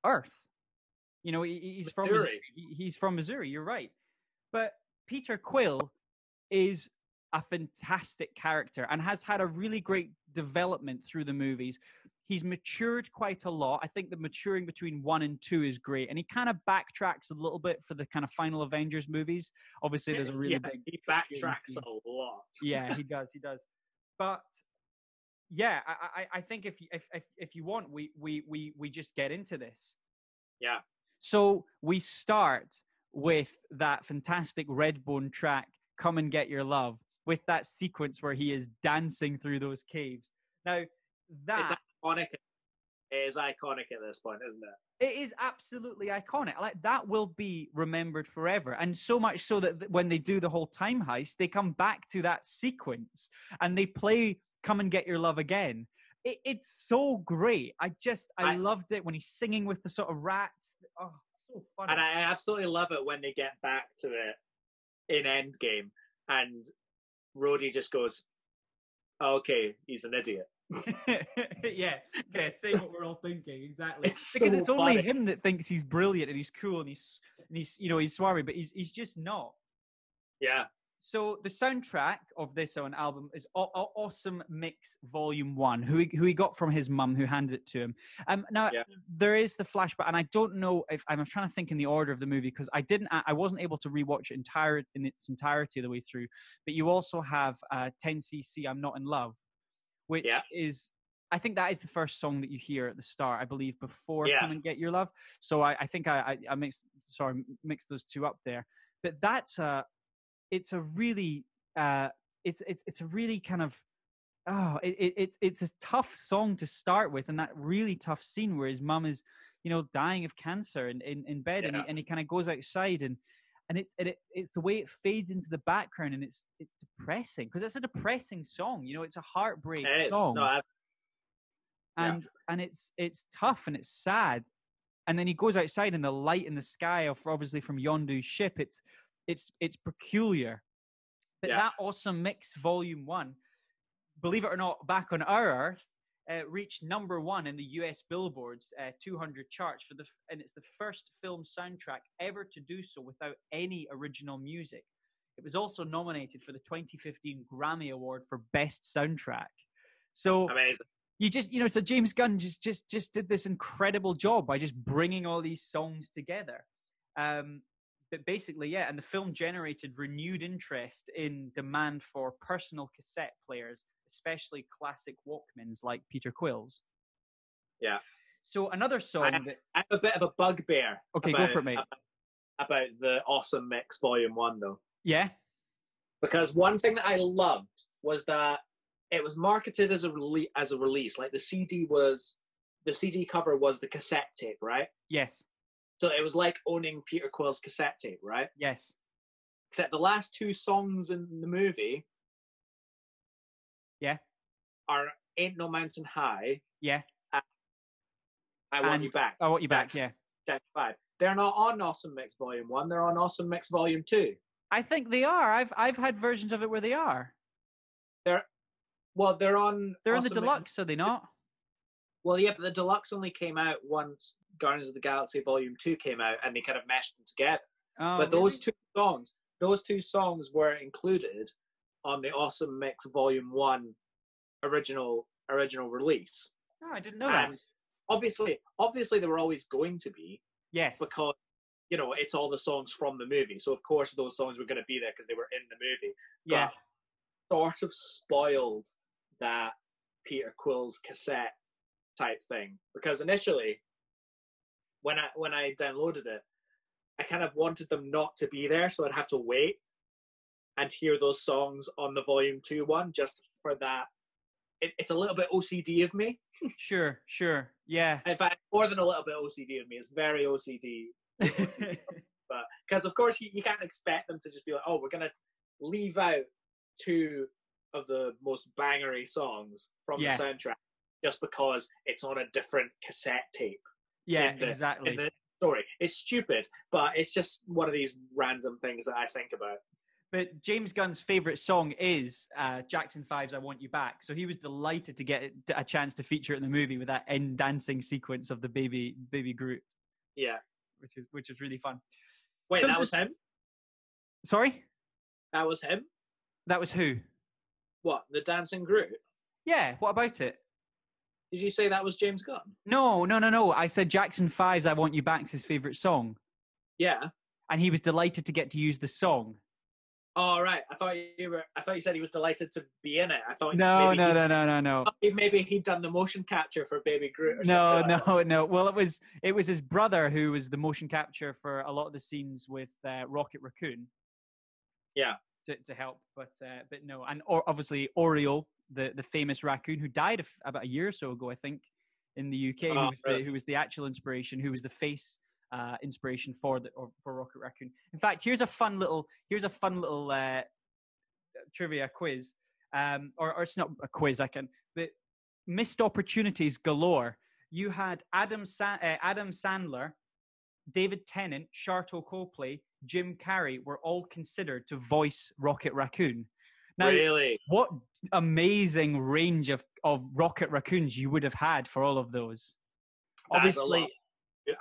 S1: Earth. You know, he, he's from Missouri. He's from Missouri. You're right, but Peter Quill is a fantastic character and has had a really great development through the movies he's matured quite a lot. I think the maturing between one and two is great, and he kind of backtracks a little bit for the kind of final Avengers movies. Obviously, there's a really
S2: yeah,
S1: big.
S2: He backtracks a lot. (laughs)
S1: yeah, he does. He does. But yeah, I, I, I think if, if if if you want, we we we we just get into this.
S2: Yeah.
S1: So we start with that fantastic Redbone track, "Come and Get Your Love," with that sequence where he is dancing through those caves. Now that
S2: it's iconic. It is iconic at this point, isn't it?
S1: It is absolutely iconic. Like that will be remembered forever, and so much so that when they do the whole time heist, they come back to that sequence and they play "Come and Get Your Love Again." It, it's so great. I just I, I, loved it when he's singing with the sort of rats. Oh, so funny.
S2: And I absolutely love it when they get back to it in Endgame, and Rhodey just goes, oh, "Okay, he's an idiot." (laughs) (laughs)
S1: yeah, yeah, say what we're all thinking exactly.
S2: It's
S1: because
S2: so
S1: it's only
S2: funny.
S1: him that thinks he's brilliant and he's cool and he's and he's you know he's swarmy, but he's he's just not.
S2: Yeah.
S1: So the soundtrack of this on album is o- o- Awesome Mix Volume One, who he, who he got from his mum, who handed it to him. Um, now
S2: Yeah.
S1: there is the flashback, and I don't know if I'm trying to think in the order of the movie because I didn't, I wasn't able to rewatch it entire in its entirety the way through. But you also have uh, 10cc, I'm Not in Love, which
S2: Yeah.
S1: is I think that is the first song that you hear at the start, I believe, before
S2: Yeah.
S1: "Come and Get Your Love." So I, I think I, I, I mixed, sorry, mixed those two up there. But that's a, it's a really, uh, it's it's it's a really kind of, oh, it, it it's it's a tough song to start with, and that really tough scene where his mum is, you know, dying of cancer in in, in bed, and he and he kind of goes outside and. And it's and it, it's the way it fades into the background, and it's it's depressing because it's a depressing song. You know, it's a heartbreak
S2: It
S1: song
S2: No, I, Yeah.
S1: and and it's it's tough and it's sad and then he goes outside in the light in the sky of obviously from yondu's ship it's it's it's peculiar but
S2: Yeah.
S1: that awesome mix volume one believe it or not back on our earth uh, reached number one in the us billboard's uh, 200 charts for the and it's the first film soundtrack ever to do so without any original music it was also nominated for the 2015 grammy award for best soundtrack so
S2: amazing.
S1: you just you know so james gunn just just just did this incredible job by just bringing all these songs together um but basically yeah and the film generated renewed interest in demand for personal cassette players especially classic walkmans like peter quill's
S2: Yeah.
S1: so another song
S2: I-
S1: that
S2: I have a bit of a bugbear.
S1: okay
S2: about,
S1: go for it mate
S2: About the Awesome Mix Volume One, though.
S1: yeah
S2: because one thing that I loved was that it was marketed as a as a release. Like the CD was, the CD cover was the cassette tape, right?
S1: yes
S2: So it was like owning Peter Quill's cassette tape, right?
S1: yes
S2: Except the last two songs in the movie,
S1: Yeah.
S2: are "Ain't No Mountain High,"
S1: yeah
S2: "I Want
S1: And-
S2: You Back."
S1: i want you back
S2: That's-
S1: yeah
S2: That's Five. They're not on Awesome Mix Volume One. They're on Awesome Mix Volume Two.
S1: i think they are i've i've had versions of it where they are They're
S2: Well, they're on.
S1: they're in
S2: Awesome
S1: the
S2: Mix-
S1: deluxe are they not
S2: Well, yeah, but the deluxe only came out once Guardians of the Galaxy Volume Two came out, and they kind of meshed them together.
S1: Oh,
S2: but those two songs, those two songs were included on the Awesome Mix Volume One original original release.
S1: Oh, I didn't know that.
S2: And obviously, obviously, they were always going to be
S1: Yes.
S2: because you know it's all the songs from the movie. So of course those songs were going to be there because they were in the movie.
S1: yeah.
S2: But sort of spoiled that Peter Quill's cassette type thing because initially, when I when I downloaded it, I kind of wanted them not to be there, so I'd have to wait and hear those songs on the Volume Two one just for that. It, it's a little bit OCD of me. (laughs)
S1: Sure. Sure. Yeah.
S2: In fact, more than a little bit OCD of me. It's very OCD (laughs) but because of course you, you can't expect them to just be like, oh, we're gonna leave out two of the most bangery songs from
S1: Yes.
S2: the soundtrack just because it's on a different cassette tape
S1: yeah.
S2: the-
S1: exactly.
S2: in the story. It's stupid, but it's just one of these random things that I think about.
S1: But James Gunn's favorite song is uh, Jackson 5's "I Want You Back," so he was delighted to get a chance to feature it in the movie with that end dancing sequence of the baby baby Groot,
S2: Yeah.
S1: which is which is really fun.
S2: Wait,
S1: So
S2: that was him.
S1: Sorry,
S2: That was him.
S1: that was who?
S2: What the dancing Groot?
S1: Yeah, what about it?
S2: Did you say that was James Gunn?
S1: No, no, no, no. I said Jackson 5's "I Want You Back's his favorite song,
S2: Yeah.
S1: and he was delighted to get to use the song.
S2: Oh right. I thought you were. I thought you said he was delighted to be in it. I thought
S1: No,
S2: maybe
S1: no, no, no, no, no.
S2: Maybe he'd done the motion capture for Baby Groot. Or
S1: No,
S2: like
S1: no, (laughs) no. Well, it was it was his brother who was the motion capture for a lot of the scenes with uh, Rocket Raccoon.
S2: Yeah.
S1: To, to help, but uh, but no, and or obviously Oreo, the, the famous raccoon who died a f about a year or so ago, I think, in the UK, who
S2: Oh,
S1: was the who was the actual inspiration, who was the face uh, inspiration for the or, for Rocket Raccoon. In fact, here's a fun little here's a fun little uh, trivia quiz, um, or, or it's not a quiz, I can, but missed opportunities galore. You had Adam Sa- uh, Adam Sandler, David Tennant, Sharlto Copley, Jim Carrey were all considered to voice Rocket Raccoon. Now,
S2: really?
S1: what amazing range of, of Rocket Raccoons you would have had for all of those.
S2: That's
S1: Obviously.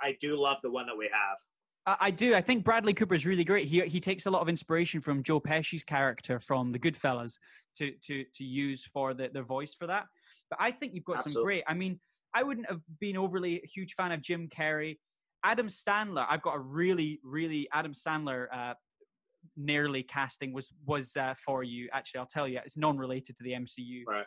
S2: I do love the one that we have.
S1: I, I do. I think Bradley Cooper is really great. He he takes a lot of inspiration from Joe Pesci's character from The Goodfellas to to to use for the their voice for that. But I think you've got some great. I mean, I wouldn't have been overly a huge fan of Jim Carrey. Adam Sandler, I've got a really, really Adam Sandler uh, nearly casting was was uh, for you. Actually, I'll tell you, it's non-related to the MCU.
S2: Right.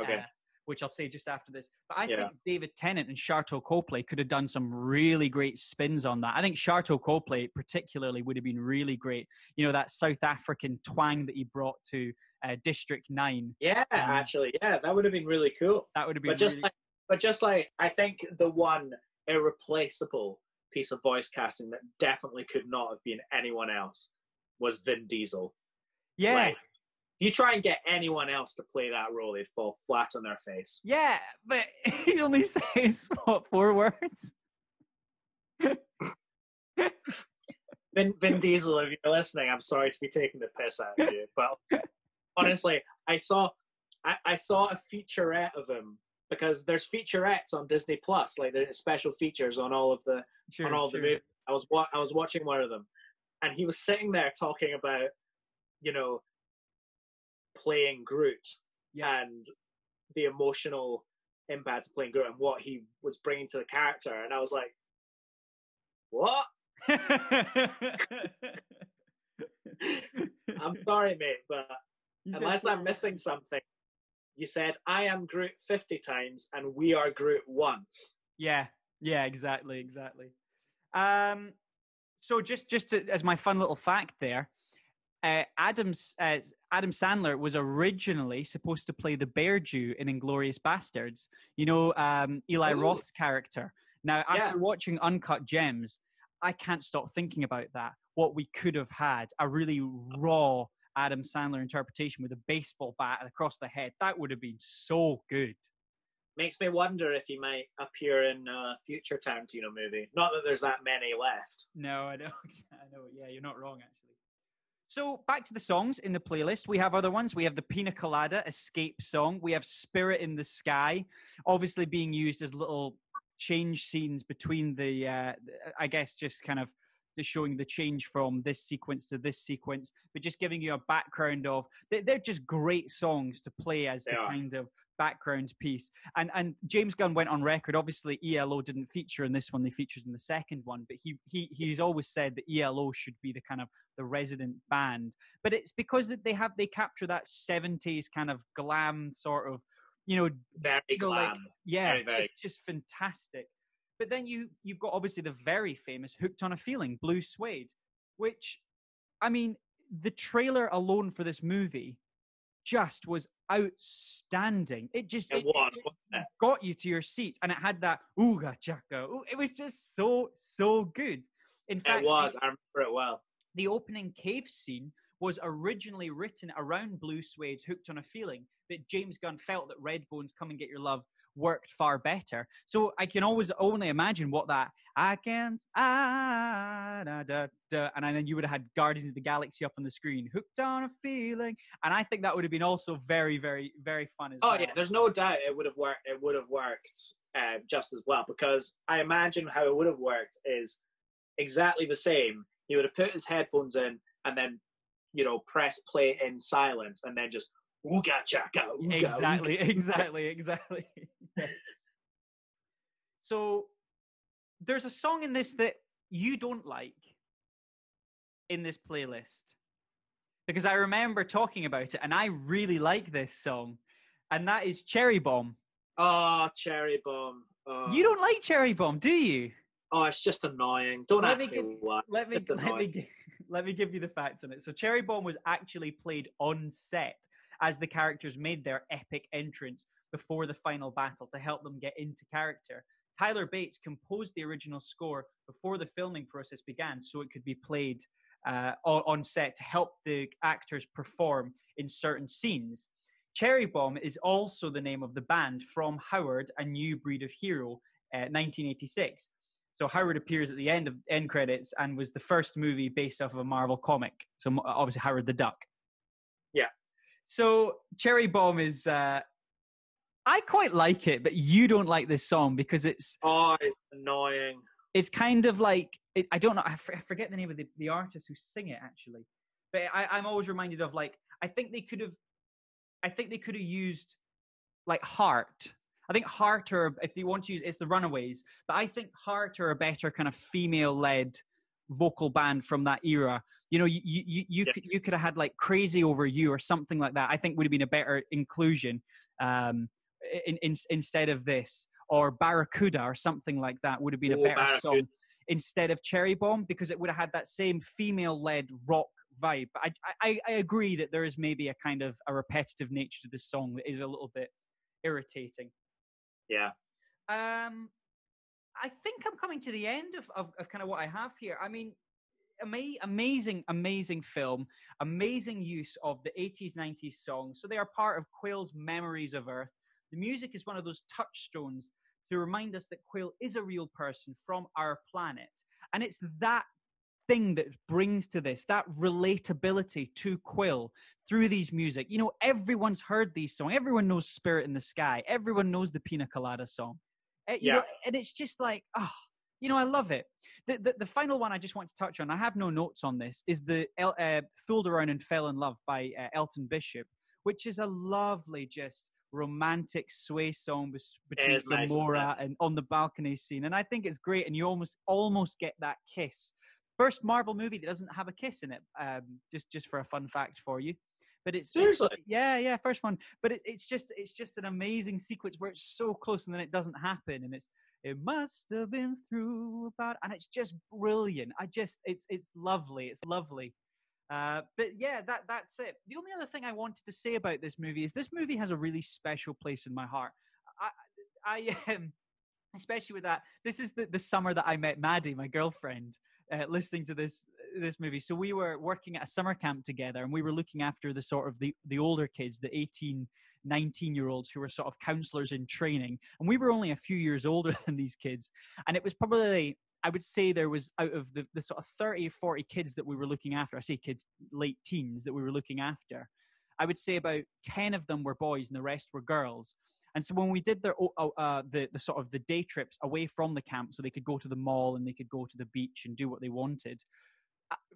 S2: Okay.
S1: uh, which I'll say just after this. But I
S2: Yeah.
S1: think David Tennant and Sharlto Copley could have done some really great spins on that. I think Sharlto Copley particularly would have been really great. You know, that South African twang that he brought to uh, District 9.
S2: yeah,
S1: um,
S2: actually, yeah, that would have been really cool.
S1: That would have been
S2: But just
S1: really...
S2: like, but just like, I think the one irreplaceable piece of voice casting that definitely could not have been anyone else was Vin Diesel.
S1: yeah.
S2: Like, you try and get anyone else to play that role, they'd fall flat on their face.
S1: Yeah, but (laughs) he only says, what, four words?
S2: Vin, Vin Diesel, if you're listening, I'm sorry to be taking the piss out of you, but honestly, I saw I, I saw a featurette of him because there's featurettes on Disney Plus, like the special features on all of the
S1: Sure,
S2: on all
S1: sure.
S2: the movies. I was wa- I was watching one of them, and he was sitting there talking about, you know, playing Groot
S1: Yeah.
S2: and the emotional impact of playing Groot and what he was bringing to the character, and I was like, what? (laughs) I'm sorry, mate, but
S1: You
S2: unless I'm missing something, you said I am Groot 50 times and we are Groot once.
S1: Yeah, yeah, exactly, exactly. Um, so just just to, as my fun little fact there, uh, Adam's uh, Adam Sandler was originally supposed to play the Bear Jew in Inglourious Basterds. You know, um, Eli
S2: Oh.
S1: Roth's character. Now,
S2: Yeah.
S1: after watching Uncut Gems, I can't stop thinking about that. What we could have had a really raw Adam Sandler interpretation with a baseball bat across the head. That would have been so good.
S2: Makes me wonder if he might appear in a future Tarantino movie. Not that there's that many left.
S1: No, I know. (laughs) I know. Yeah, you're not wrong actually. So back to the songs in the playlist. We have other ones. We have the Pina Colada Escape song. We have Spirit in the Sky, obviously being used as little change scenes between the, uh, I guess, just kind of showing the change from this sequence to this sequence, but just giving you a background of. They're just great songs to play as
S2: They
S1: the
S2: are.
S1: kind of background piece. And and James Gunn went on record. Obviously, ELO didn't feature in this one; they featured in the second one. But he he he's always said that ELO should be the kind of the resident band. But it's because they have they capture that seventies kind of glam sort of, you know,
S2: Very
S1: you know, like,
S2: glam.
S1: yeah,
S2: Very, very-
S1: it's just fantastic. But then you you've got obviously the very famous "Hooked on a Feeling" Blue Swede, which, I mean, the trailer alone for this movie just was outstanding. It just
S2: It was, wasn't it?
S1: got you to your seats, and it had that ooga chaka. It was just so so good. In fact,
S2: It was. I remember it well.
S1: the opening cave scene was originally written around Blue Swede's Hooked on a Feeling, but James Gunn felt that Redbone's Come and Get Your Love worked far better. So I can always only imagine what that I can ah, da, da, da, and then you would have had Guardians of the Galaxy up on the screen, Hooked on a Feeling, and I think that would have been also very, very, very fun as
S2: Oh
S1: well.
S2: yeah, there's no doubt it would have worked. It would have worked uh, just as well because I imagine how it would have worked is exactly the same. He would have put his headphones in and then, you know, press play in silence and then just ooga chaka. Ooga,
S1: exactly,
S2: ooga.
S1: exactly, exactly. (laughs) Yes. So there's a song in this that you don't like in this playlist because I remember talking about it and I really like this song, and that is Cherry Bomb.
S2: Oh, cherry bomb. Oh.
S1: You don't like Cherry Bomb, do you?
S2: Oh, it's just annoying. Don't
S1: Let
S2: ask me
S1: give-
S2: why.
S1: Let me (laughs) let me (laughs) let me give you the facts on it. So Cherry Bomb was actually played on set as the characters made their epic entrance before the final battle to help them get into character. Tyler Bates composed the original score before the filming process began, so it could be played uh, on set to help the actors perform in certain scenes. Cherry Bomb is also the name of the band from Howard, A New Breed of Hero, uh, 1986. So Howard appears at the end of end credits and was the first movie based off of a Marvel comic. So obviously Howard the Duck. So Cherry Bomb is. Uh, I quite like it, but you don't like this song because it's
S2: Oh, it's annoying.
S1: it's kind of like it, I don't know. I f- I forget the name of the, the artist who sing it actually, but I, I'm always reminded of like I think they could have, I think they could have used like Heart. I think Heart or if they want to use it's the Runaways, but I think Heart are a better kind of female-led vocal band from that era. You know, you you you, you
S2: Yeah.
S1: could you could have had like Crazy Over You or something like that. I think would have been a better inclusion um, in, in, instead of this or Barracuda or something like that would have been a better
S2: Barracuda.
S1: song instead of Cherry Bomb because it would have had that same female-led rock vibe. But I, I I agree that there is maybe a kind of a repetitive nature to this song that is a little bit irritating.
S2: Yeah.
S1: Um, I think I'm coming to the end of, of, of kind of what I have here. I mean, ama- amazing, amazing film, amazing use of the 80s, 90s songs. So they are part of Quail's memories of Earth. The music is one of those touchstones to remind us that Quail is a real person from our planet. And it's that thing that brings to this, that relatability to Quill through these music. You know, everyone's heard these songs. Everyone knows Spirit in the Sky. Everyone knows the Pina Colada song. Eh, you
S2: Yeah.
S1: know, and it's just like, ah, you know, I love it. The, the the final one I just want to touch on. I have no notes on this. Is the uh, "Fooled Around and Fell in Love" by uh, Elvin Bishop, which is a lovely, just romantic sway song between
S2: nice, isn't
S1: and on the balcony scene, and I think it's great. And you almost almost get that kiss. First Marvel movie that doesn't have a kiss in it. Um, just just for a fun fact for you. But it's it's-
S2: Seriously?
S1: yeah, yeah, first one. But it, it's just it's just an amazing sequence where it's so close and then it doesn't happen, and it's it must have been through about, and it's just brilliant. I just it's it's lovely. It's lovely. Uh, but yeah, that that's it. The only other thing I wanted to say about this movie is this movie has a really special place in my heart. I I (laughs) um, especially with that. This is the the summer that I met Maddie, my girlfriend, uh, listening to this this movie. So we were working at a summer camp together, and we were looking after the sort of the the older kids, the 18, 19 year olds who were sort of counselors in training, and we were only a few years older (laughs) than these kids. And it was probably I would say there was out of the, the sort of 30 or 40 kids that we were looking after, I say kids, late teens that we were looking after, I would say about 10 of them were boys and the rest were girls. And so when we did their, uh, the, the sort of the day trips away from the camp so they could go to the mall and they could go to the beach and do what they wanted,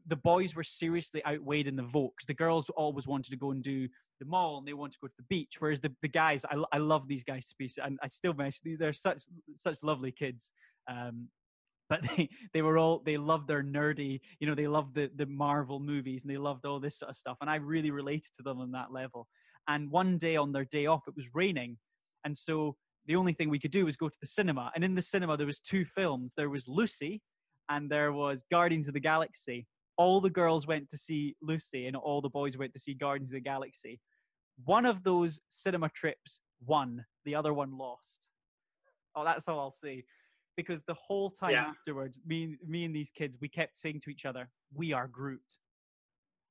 S1: the boys were seriously outweighed in the vote because the girls always wanted to go and do the mall and they want to go to the beach. Whereas the, the guys, I, I love these guys to be, and I still mention they're such such lovely kids. Um, but they they were all they loved their nerdy you know they loved the the marvel movies and they loved all this sort of stuff and i really related to them on that level and one day on their day off it was raining and so the only thing we could do was go to the cinema and in the cinema there was two films there was lucy and there was guardians of the galaxy all the girls went to see lucy and all the boys went to see guardians of the galaxy one of those cinema trips won the other one lost oh that's all i'll say because the whole time yeah. afterwards, me, me and these kids, we kept saying to each other, "We are Groot,"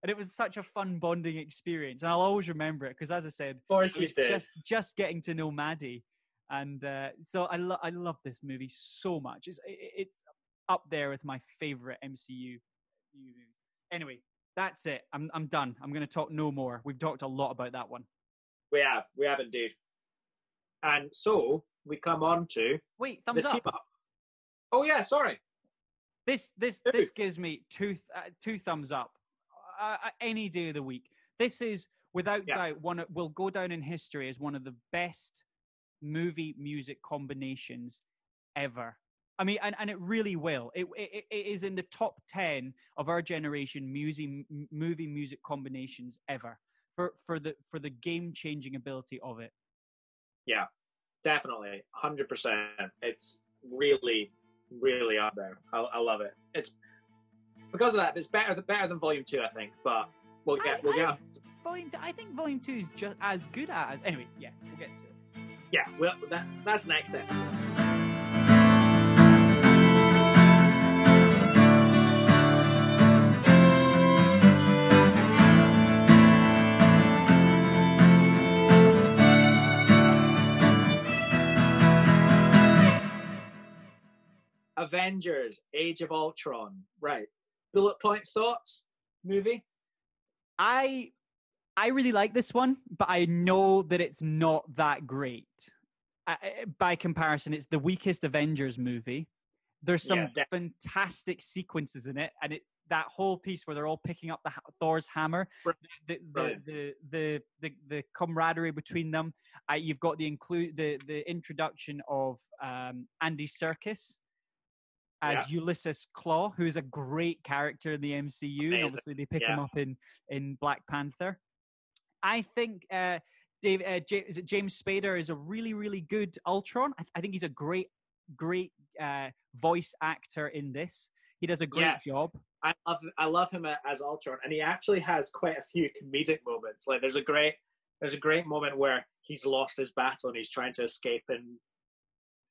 S1: and it was such a fun bonding experience, and I'll always remember it because, as I said,
S2: of course you did.
S1: just just getting to know Maddie, and uh, so I lo- I love this movie so much. It's it's up there with my favorite MCU movies. Anyway, that's it. I'm I'm done. I'm going to talk no more. We've talked a lot about that one.
S2: We have, we have indeed. And so we come on to
S1: wait thumbs up. up.
S2: Oh yeah, sorry.
S1: This this this gives me two uh, two thumbs up uh, uh, any day of the week. This is without yeah. doubt one will go down in history as one of the best movie music combinations ever. I mean, and, and it really will. It, it, it is in the top 10 of our generation music, movie music combinations ever for, for the, for the game changing ability of it.
S2: Yeah, definitely. 100%. It's really, really up there. I, I love it. It's because of that. It's better better than Volume Two, I think. But we'll get I, we'll get.
S1: Volume Two. I think Volume Two is just as good as. Anyway, yeah, we'll get to it.
S2: Yeah, well, that, that's next episode. Avengers: Age of Ultron. Right. Bullet point thoughts. Movie.
S1: I I really like this one, but I know that it's not that great. Uh, by comparison, it's the weakest Avengers movie. There's some yeah, fantastic sequences in it, and it that whole piece where they're all picking up the Thor's hammer, the the, the the, the, the, camaraderie between them. Uh, you've got the include the the introduction of um, Andy Serkis as yeah. Ulysses Klaue, who's a great character in the MCU. Amazing. And obviously, they pick yeah. him up in in Black Panther. I think uh, Dave, uh, J- is it James Spader is a really really good Ultron. I, I think he's a great great uh, voice actor in this. He does a great yeah. job.
S2: I love I love him as Ultron, and he actually has quite a few comedic moments. Like there's a great there's a great moment where he's lost his battle and he's trying to escape and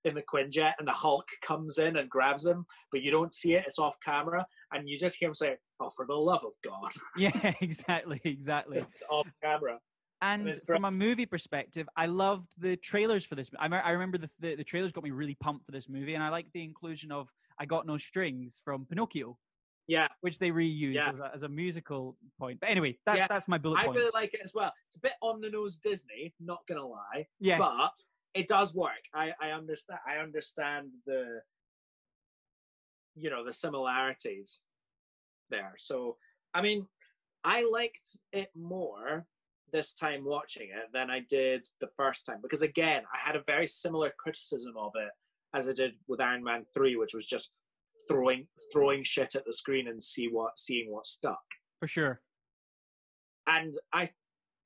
S2: in the Quinjet and the Hulk comes in and grabs him, but you don't see it, it's off camera, and you just hear him say, Oh, for the love of God. (laughs)
S1: Yeah, exactly, exactly.
S2: It's off camera.
S1: And, and from a movie perspective, I loved the trailers for this. I, I remember the, the, the trailers got me really pumped for this movie, and I like the inclusion of "I Got No Strings" from Pinocchio.
S2: Yeah,
S1: which they reuse yeah. as, a, as a musical point. But anyway, that's yeah. that's my bullet
S2: point.
S1: I
S2: really like it as well. It's a bit on the nose Disney, not gonna lie.
S1: Yeah,
S2: but it does work. I, I understand. I understand the, you know, the similarities there. So, I mean, I liked it more this time watching it than I did the first time because again, I had a very similar criticism of it as I did with Iron Man three, which was just throwing throwing shit at the screen and see what seeing what stuck.
S1: For sure.
S2: And I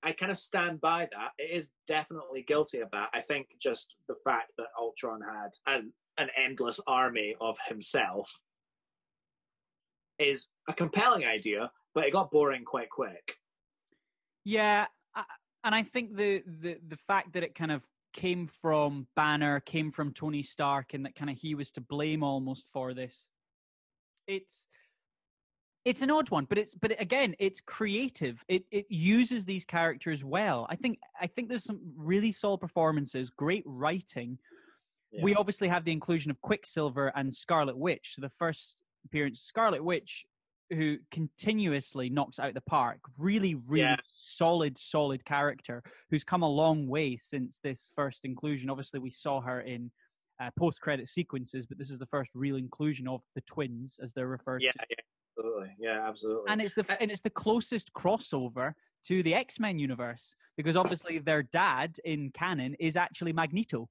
S2: I kind of stand by that. It is definitely guilty of that. I think just the fact that Ultron had an, an endless army of himself is a compelling idea, but it got boring quite quick.
S1: Yeah, and I think the the the fact that it kind of came from Banner, came from Tony Stark, and that kind of he was to blame almost for this. It's it's an odd one, but it's but again, it's creative. It it uses these characters well. I think I think there's some really solid performances, great writing. we obviously have the inclusion of Quicksilver and Scarlet Witch. So the first appearance, Scarlet Witch, who continuously knocks out the park. Really, really
S2: Yeah.
S1: solid, solid character who's come a long way since this first inclusion. Obviously, we saw her in uh, post-credit sequences, but this is the first real inclusion of the twins, as they're referred
S2: yeah,
S1: to.
S2: Yeah, absolutely. Yeah, absolutely.
S1: And it's the and it's the closest crossover to the X Men universe because obviously their dad in canon is actually Magneto.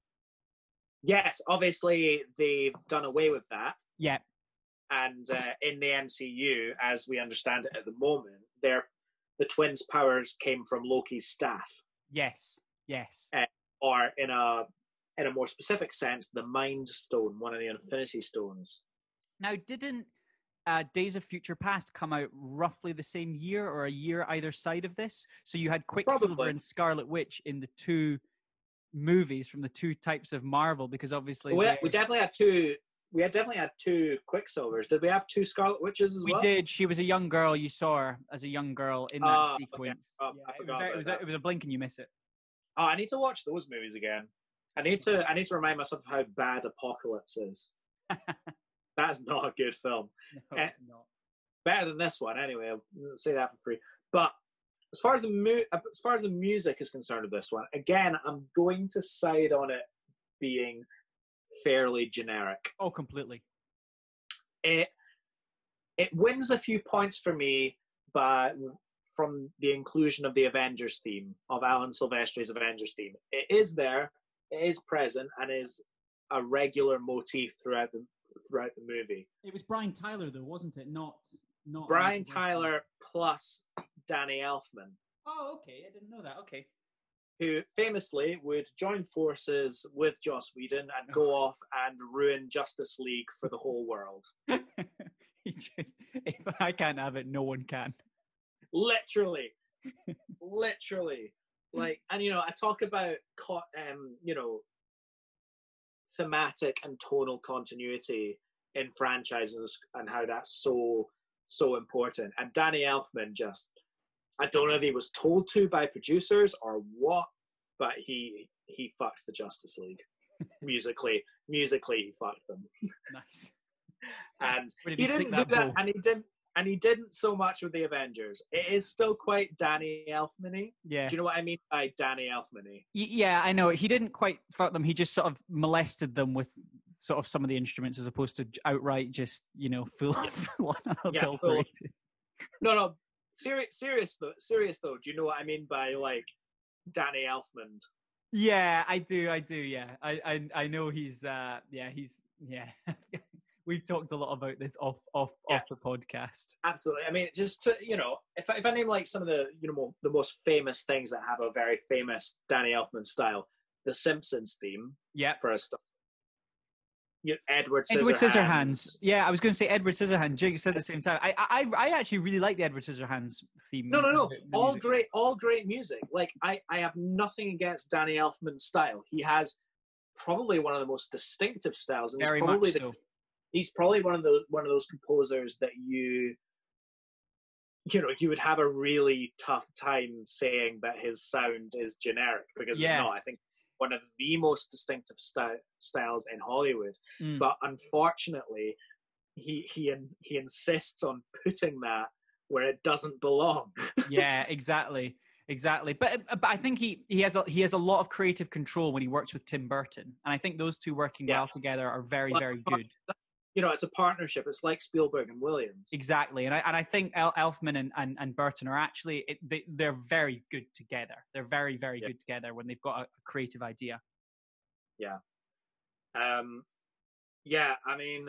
S2: yes, obviously they've done away with that.
S1: Yeah,
S2: and uh, in the MCU, as we understand it at the moment, their the twins' powers came from Loki's staff,
S1: yes, yes.
S2: or in a in a more specific sense, the Mind Stone, one of the Infinity Stones.
S1: Now, didn't uh, Days of Future Past come out roughly the same year or a year either side of this? So you had Quicksilver
S2: Probably.
S1: and Scarlet Witch in the two movies from the two types of Marvel because obviously
S2: We, we definitely had two. We had definitely had two Quicksilvers. Did we have two Scarlet Witches as
S1: we
S2: well?
S1: We did. She was a young girl. You saw her as a young girl in that
S2: okay.
S1: sequence.
S2: Oh,
S1: Yeah,
S2: I
S1: it, was
S2: forgot
S1: it was a, it was a blink and you miss it.
S2: Oh, I need to watch those movies again. I need to. I need to remind myself of how bad Apocalypse is. (laughs) That's not a good film.
S1: No,
S2: eh,
S1: not.
S2: better than this one anyway. I'll say that for free. But as far as the mu- as far as the music is concerned of this one, again, I'm going to side on it being fairly generic.
S1: Oh, completely.
S2: It it wins a few points for me by from the inclusion of the Avengers theme of Alan Silvestri's Avengers theme. It is there, it is present, and is a regular motif throughout the throughout the movie.
S1: It was Brian Tyler, though, wasn't it? Not not
S2: Brian Tyler plus Danny Elfman.
S1: Oh, okay. I didn't know that. Okay.
S2: who famously would join forces with Joss Whedon and go (laughs) off and ruin Justice League for the whole world. (laughs)
S1: just, if I can't have it, no one can.
S2: Literally, (laughs) literally, like, and you know, I talk about um, you know, thematic and tonal continuity in franchises and how that's so so important. And Danny Elfman just, I don't know if he was told to by producers or what, but he he fucked the Justice League (laughs) musically. Musically, he fucked them,
S1: Nice.
S2: and he didn't do
S1: that
S2: that, and he didn't. And he didn't so much with the Avengers. It is still quite Danny Elfman-y.
S1: Yeah.
S2: Do you know what I mean by Danny Elfman-y?
S1: Yeah, I know. He didn't quite fuck them. He just sort of molested them with sort of some of the instruments as opposed to outright just, you know, full, full (laughs) on
S2: Yeah, full- No, no. Serious, serious though. Serious though. Do you know what I mean by like Danny Elfman?
S1: Yeah, I do. I do. Yeah, I, I, I know he's. uh Yeah, he's. Yeah, (laughs) we've talked a lot about this off, off,
S2: Yeah.
S1: off the podcast.
S2: Absolutely. I mean, just to you know, if I, if I name like some of the you know mo- the most famous things that have a very famous Danny Elfman style, the Simpsons theme
S1: Yeah,
S2: for start. You Edward Scissorhands.
S1: Edward Scissorhands. Yeah, I was going to say Edward Scissorhands. Jake said at the same time. I, I, I actually really like the Edward Scissorhands theme.
S2: No, no, no.
S1: the-
S2: All
S1: music.
S2: great, all great music. Like I, I have nothing against Danny Elfman's style. He has probably one of the most distinctive styles, and
S1: Very
S2: he's probably the,
S1: so.
S2: He's probably one of those one of those composers that you you know you would have a really tough time saying that his sound is generic because
S1: Yeah.
S2: it's not. I think one of the most distinctive sty- styles in Hollywood,
S1: Mm.
S2: but unfortunately, he he in, he insists on putting that where it doesn't belong. (laughs)
S1: yeah, exactly, exactly. But uh, but I think he he has a, he has a lot of creative control when he works with Tim Burton, and I think those two working
S2: Yeah.
S1: well together are very
S2: Well,
S1: very good.
S2: You know, it's a partnership. It's like Spielberg and Williams.
S1: Exactly, and I and I think El- Elfman and, and, and Burton are actually it, they, they're very good together. They're very very
S2: Yeah.
S1: good together when they've got a, a creative idea. Yeah.
S2: Um, yeah, I mean,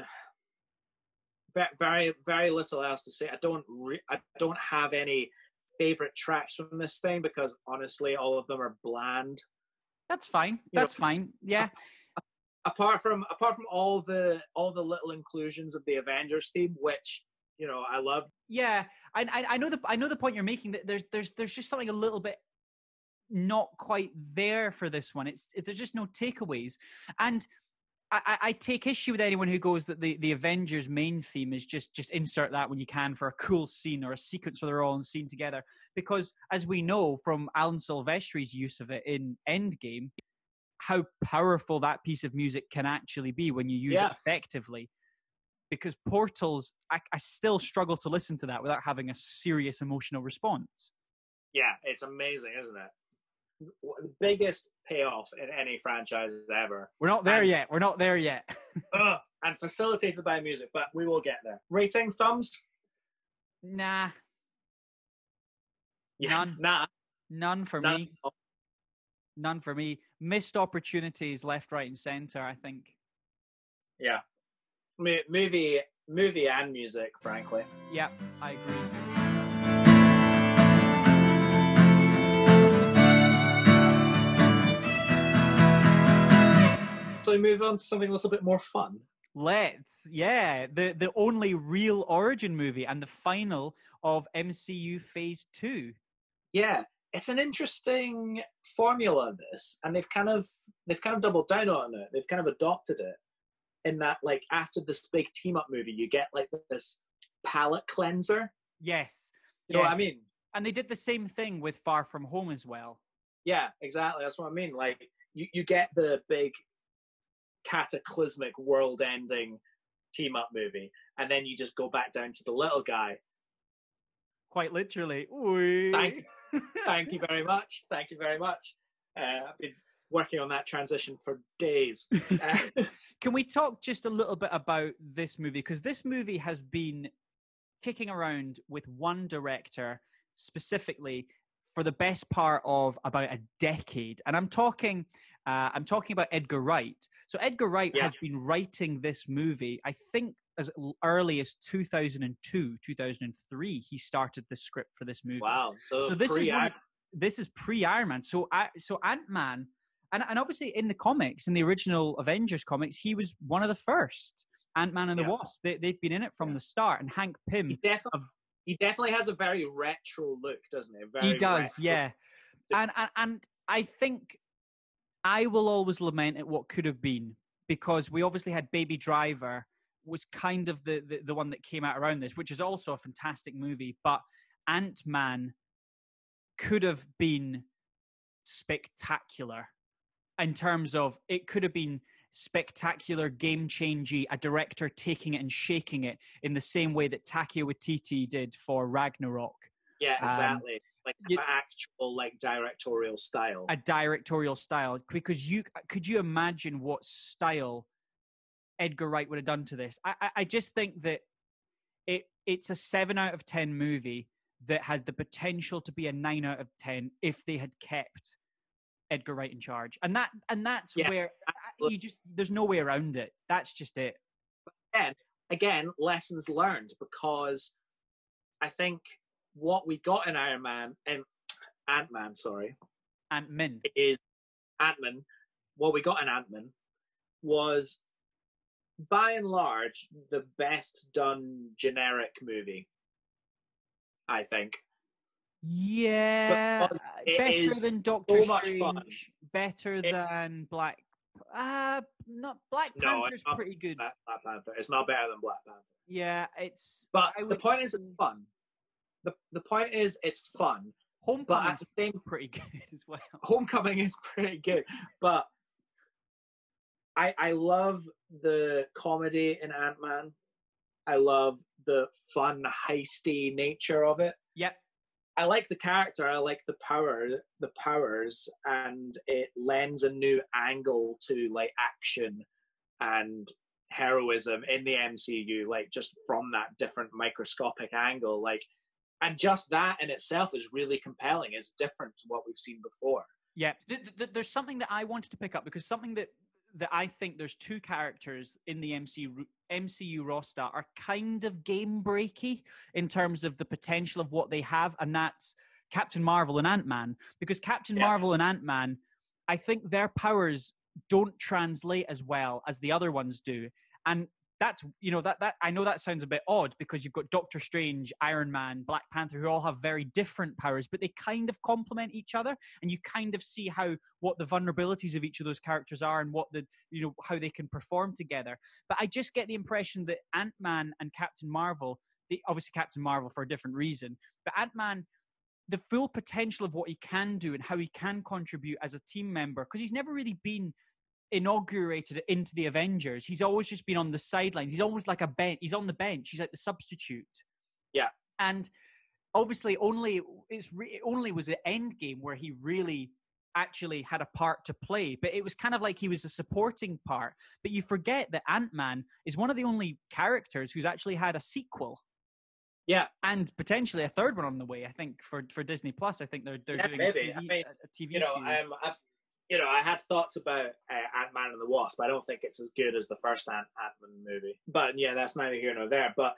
S2: very very little else to say. I don't re- I don't have any favorite tracks from this thing because honestly, all of them are bland.
S1: That's fine.
S2: You know-
S1: That's fine. Yeah, (laughs)
S2: Apart from apart from all the all the little inclusions of the Avengers theme, which you know I love.
S1: yeah. I, I I know the I know the point you're making. That there's there's there's just something a little bit not quite there for this one. It's it, there's just no takeaways, and I, I- I take issue with anyone who goes that the, the Avengers main theme is just just insert that when you can for a cool scene or a sequence where they're all on scene together. Because as we know from Alan Silvestri's use of it in Endgame, how powerful that piece of music can actually be when you use
S2: Yeah.
S1: it effectively. Because Portals, I, I still struggle to listen to that without having a serious emotional response.
S2: Yeah, it's amazing, isn't it? The biggest payoff in any franchise ever.
S1: We're not there
S2: And-
S1: yet. We're not there yet. (laughs)
S2: Ugh, and facilitated by music, but we will get there. Rating thumbs?
S1: nah, (laughs)
S2: Yeah,
S1: None.
S2: Nah.
S1: none for
S2: none.
S1: me. None for me. Missed opportunities left, right, and center. I think.
S2: Yeah. Mo- movie, movie and music, frankly.
S1: Yeah, I agree.
S2: So we move on to something a little bit more fun.
S1: Let's, yeah, the the only real origin movie and the final of MCU Phase Two.
S2: Yeah, it's an interesting formula. This, and they've kind of they've kind of doubled down on it. They've kind of adopted it in that, like after this big team up movie, you get like this palette cleanser.
S1: Yes,
S2: You know what I mean?
S1: and they did the same thing with Far From Home as well.
S2: Yeah, exactly. That's what I mean. Like you, you get the big cataclysmic world-ending team-up movie, and then you just go back down to the little guy.
S1: Quite literally. Ooh.
S2: Thank Thank you very much. Thank you very much. Uh, I've been working on that transition for days. (laughs) Uh,
S1: Can we talk just a little bit about this movie? Because this movie has been kicking around with one director specifically for the best part of about a decade, and I'm talking. Uh, I'm talking about Edgar Wright. So Edgar Wright
S2: Yeah.
S1: has been writing this movie. I think as early as 2002, 2003, he started the script for this movie
S2: wow. So,
S1: so this is
S2: pre-
S1: one of- this is pre Iron Man. So I so Ant Man, and and obviously in the comics, in the original Avengers comics, he was one of the first Ant Man and the Wasp. They they've been in it from
S2: Yeah.
S1: the start. And Hank Pym,
S2: he definitely
S1: of-
S2: he definitely has a very retro look, doesn't he? Very
S1: he does,
S2: retro.
S1: yeah. And, and and I think I will always lament at what could have been because we obviously had Baby Driver was kind of the, the the one that came out around this, which is also a fantastic movie. But Ant Man could have been spectacular in terms of it could have been spectacular, game changing, a director taking it and shaking it in the same way that Taika Waititi did for Ragnarok.
S2: Yeah,
S1: Um,
S2: exactly. like
S1: you-
S2: actual like directorial style.
S1: a directorial style because you could you imagine what style Edgar Wright would have done to this. I, I, I just think that it it's a seven out of ten movie that had the potential to be a nine out of ten if they had kept Edgar Wright in charge, and that and that's
S2: Yeah,
S1: where
S2: absolutely.
S1: you just there's no way around it. That's just it.
S2: again, again, lessons learned because I think what we got in Iron Man and Ant Man, sorry,
S1: Ant Min.
S2: is Ant Man. What we got in Ant Man was, by and large, the best done generic movie. I think.
S1: Yeah, better than Doctor
S2: so
S1: Strange. Better
S2: It-
S1: than Black. Uh not Black
S2: No,
S1: Panther's
S2: it's not
S1: pretty good.
S2: Black, Black Panther. It's not better than Black Panther.
S1: Yeah, it's.
S2: But
S1: I
S2: the point is, it's fun. The the point is, it's fun. But
S1: Homecoming's
S2: at the same
S1: pretty good (laughs) as well.
S2: Homecoming is pretty good, but I I love the comedy in Ant Man. I love the fun, heisty nature of it.
S1: Yep.
S2: I like the character. I like the power, the powers, and it lends a new angle to like action and heroism in the MCU. Like just from that different microscopic angle, like, and just that in itself is really compelling. It's different to what we've seen before.
S1: Yeah, th- th- th- there's something that I wanted to pick up because something that that I think there's two characters in the MCU MCU roster are kind of game breaky in terms of the potential of what they have, and that's Captain Marvel and Ant Man. Because Captain
S2: Yeah.
S1: Marvel and Ant Man, I think their powers don't translate as well as the other ones do, and that's you know that that I know that sounds a bit odd because you've got Doctor Strange, Iron Man, Black Panther, who all have very different powers, but they kind of complement each other, and you kind of see how what the vulnerabilities of each of those characters are and what the you know how they can perform together. But I just get the impression that Ant Man and Captain Marvel, the, obviously Captain Marvel for a different reason, but Ant Man the full potential of what he can do and how he can contribute as a team member because he's never really been inaugurated into the Avengers. He's always just been on the sidelines. He's always like a bench. He's on the bench. He's like the substitute.
S2: Yeah.
S1: And obviously, only it's re- only was the end game where he really actually had a part to play. But it was kind of like he was a supporting part. But you forget that Ant Man is one of the only characters who's actually had a sequel.
S2: Yeah.
S1: And potentially a third one on the way. I think for for Disney Plus. I think they're they're
S2: Yeah,
S1: doing
S2: maybe.
S1: a
S2: I
S1: TV,
S2: mean,
S1: a TV
S2: you know,
S1: series.
S2: um, I, you know, I had thoughts about uh, Ant Man and the Wasp. I don't think it's as good as the first Ant Man movie, but yeah, that's neither here nor there. But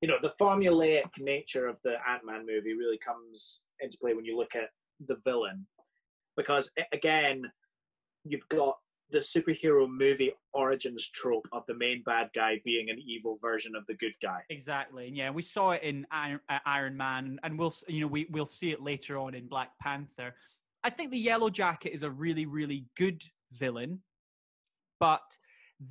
S2: you know, the formulaic nature of the Ant Man movie really comes into play when you look at the villain, because again, you've got the superhero movie origins trope of the main bad guy being an evil version of the good guy.
S1: Exactly, yeah, we saw it in Iron, uh, Iron Man, and we'll you know we we'll see it later on in Black Panther. I think the Yellow Jacket is a really really good villain, but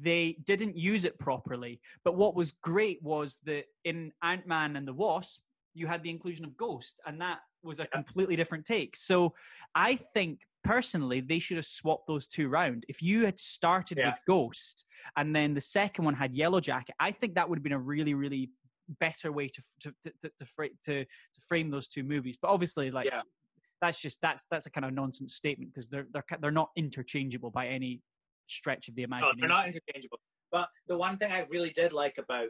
S1: they didn't use it properly. But what was great was that in Ant Man and the Wasp, you had the inclusion of Ghost, and that was a completely different take. So I think personally they should have swapped those two round. If you had started
S2: Yeah.
S1: with Ghost and then the second one had Yellow Jacket, I think that would have been a really really better way to to to to, to, to, to frame those two movies. But obviously, like
S2: Yeah.
S1: That's just that's that's a kind of nonsense statement because they're they're they're not interchangeable by any stretch of the imagination.
S2: Oh, they're not interchangeable. But the one thing I really did like about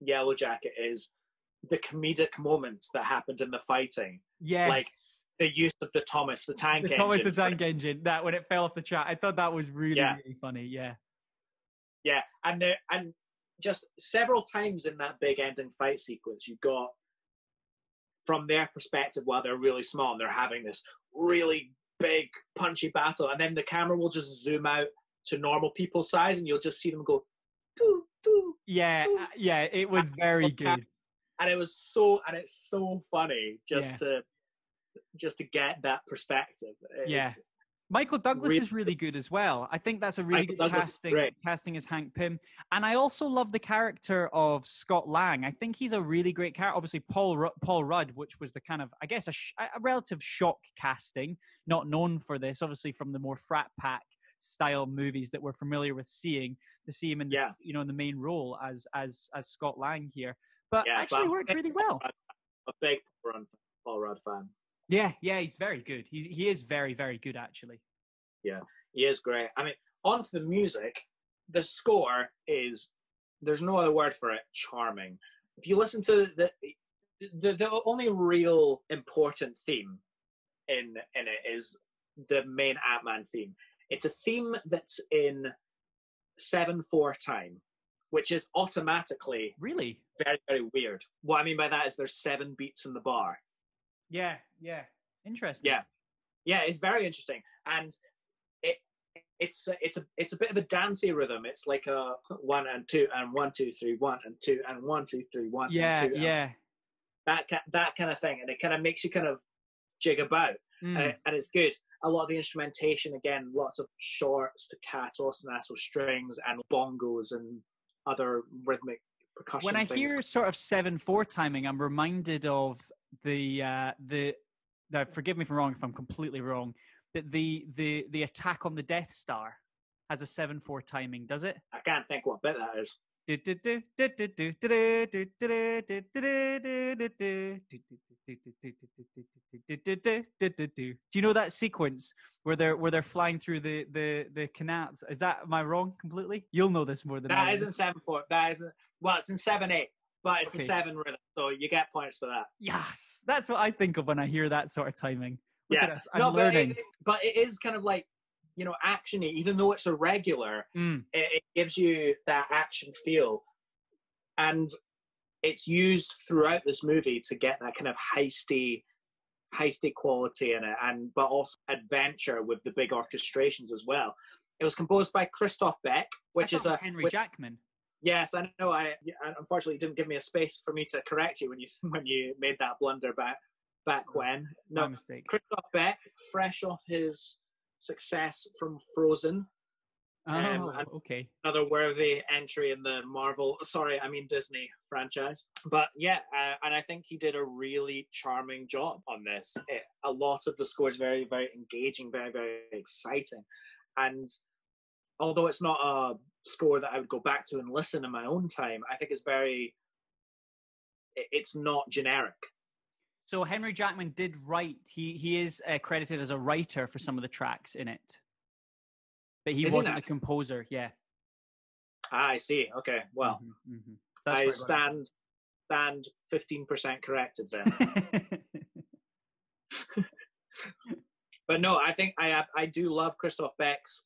S2: Yellow Jacket is the comedic moments that happened in the fighting.
S1: yes.
S2: Like the use of the Thomas the Tank
S1: the
S2: Engine.
S1: Thomas the Tank Engine, that when it fell off the track, I thought that was really,
S2: Yeah.
S1: really funny. Yeah.
S2: Yeah, and there, and just several times in that big ending fight sequence, you got from their perspective while they're really small and they're having this really big punchy battle, and then the camera will just zoom out to normal people size, and you'll just see them go, doo, doo,
S1: Yeah,
S2: Ooh.
S1: uh, yeah, it was very good.
S2: and it was so and it's so funny just to just to get that perspective. It's-
S1: Yeah. Michael Douglas
S2: Really
S1: is really good as well. I think that's a really
S2: Michael
S1: good
S2: Douglas
S1: casting casting as Hank Pym. And I also love the character of Scott Lang. I think he's a really great character. Obviously, Paul Ru- Paul Rudd, which was the kind of I guess a, sh- a relative shock casting, not known for this. Obviously, from the more frat pack style movies that we're familiar with seeing, to see him in the,
S2: Yeah.
S1: you know in the main role as as as Scott Lang here. But
S2: Yeah,
S1: actually
S2: but-
S1: worked really well.
S2: a big Paul Rudd fan.
S1: Yeah, yeah, he's very good. He he is very very good actually.
S2: Yeah, he is great. I mean, on to the music. The score is there's no other word for it. Charming. If you listen to the the, the only real important theme in in it is the main Ant Man theme. It's a theme that's in seven four time, which is automatically
S1: Really?
S2: very very weird. What I mean by that is there's seven beats in the bar.
S1: Yeah, yeah. Interesting.
S2: Yeah, yeah, it's very interesting, and it it's it's a it's a bit of a dancey rhythm. It's like a one and two and one two three one and two and one two three one.
S1: Yeah,
S2: and two, and
S1: yeah.
S2: that that kind of thing, and it kind of makes you kind of jig about,
S1: Mm.
S2: uh, and it's good. A lot of the instrumentation, again, lots of short staccato, ostinato strings and bongos and other rhythmic percussion.
S1: when I
S2: things.
S1: hear sort of seven four timing, I'm reminded of the uh, the. Now, forgive me if I'm wrong if I'm completely wrong, but the the the attack on the Death Star has a seven four timing, does it?
S2: I can't think what bit that is.
S1: Do you know that sequence where they're where they're flying through the the the canals? Is that am I wrong completely? You'll know this more than I.
S2: That isn't seven four. That isn't. Well, it's in seven eight, but it's
S1: Okay.
S2: a seven rhythm, so you get points for that.
S1: Yes, that's what I think of when I hear that sort of timing. Look
S2: Yeah.
S1: I'm
S2: no,
S1: learning.
S2: But it, but it is kind of like you know actiony, even though it's irregular.
S1: Mm,
S2: It, it gives you that action feel, and it's used throughout this movie to get that kind of heisty, heisty quality in it, and but also adventure with the big orchestrations as well. It was composed by Christoph Beck, which is a
S1: Henry
S2: which-
S1: Jackman.
S2: Yes, I know. I I unfortunately didn't give me a space for me to correct you when you (laughs) when you made that blunder back back when.
S1: My
S2: No,
S1: mistake.
S2: Christoph Beck, fresh off his success from Frozen, Um,
S1: Oh,
S2: and
S1: okay.
S2: another worthy entry in the Marvel, sorry, I mean Disney franchise. But yeah, uh, and I think he did a really charming job on this. It, a lot of the score is very, very engaging, very, very exciting. And although it's not a score that I would go back to and listen in my own time, I think it's very, it's not generic.
S1: So Henry Jackman did write. He he is uh, credited as a writer for some of the tracks in it, but he
S2: Is he
S1: wasn't
S2: now?
S1: the composer. Yeah.
S2: Ah, I see. Okay, well,
S1: Mhm, mhm.
S2: I stand stand fifteen percent corrected then. (laughs) (laughs) But no, I think I I do love Christoph Beck's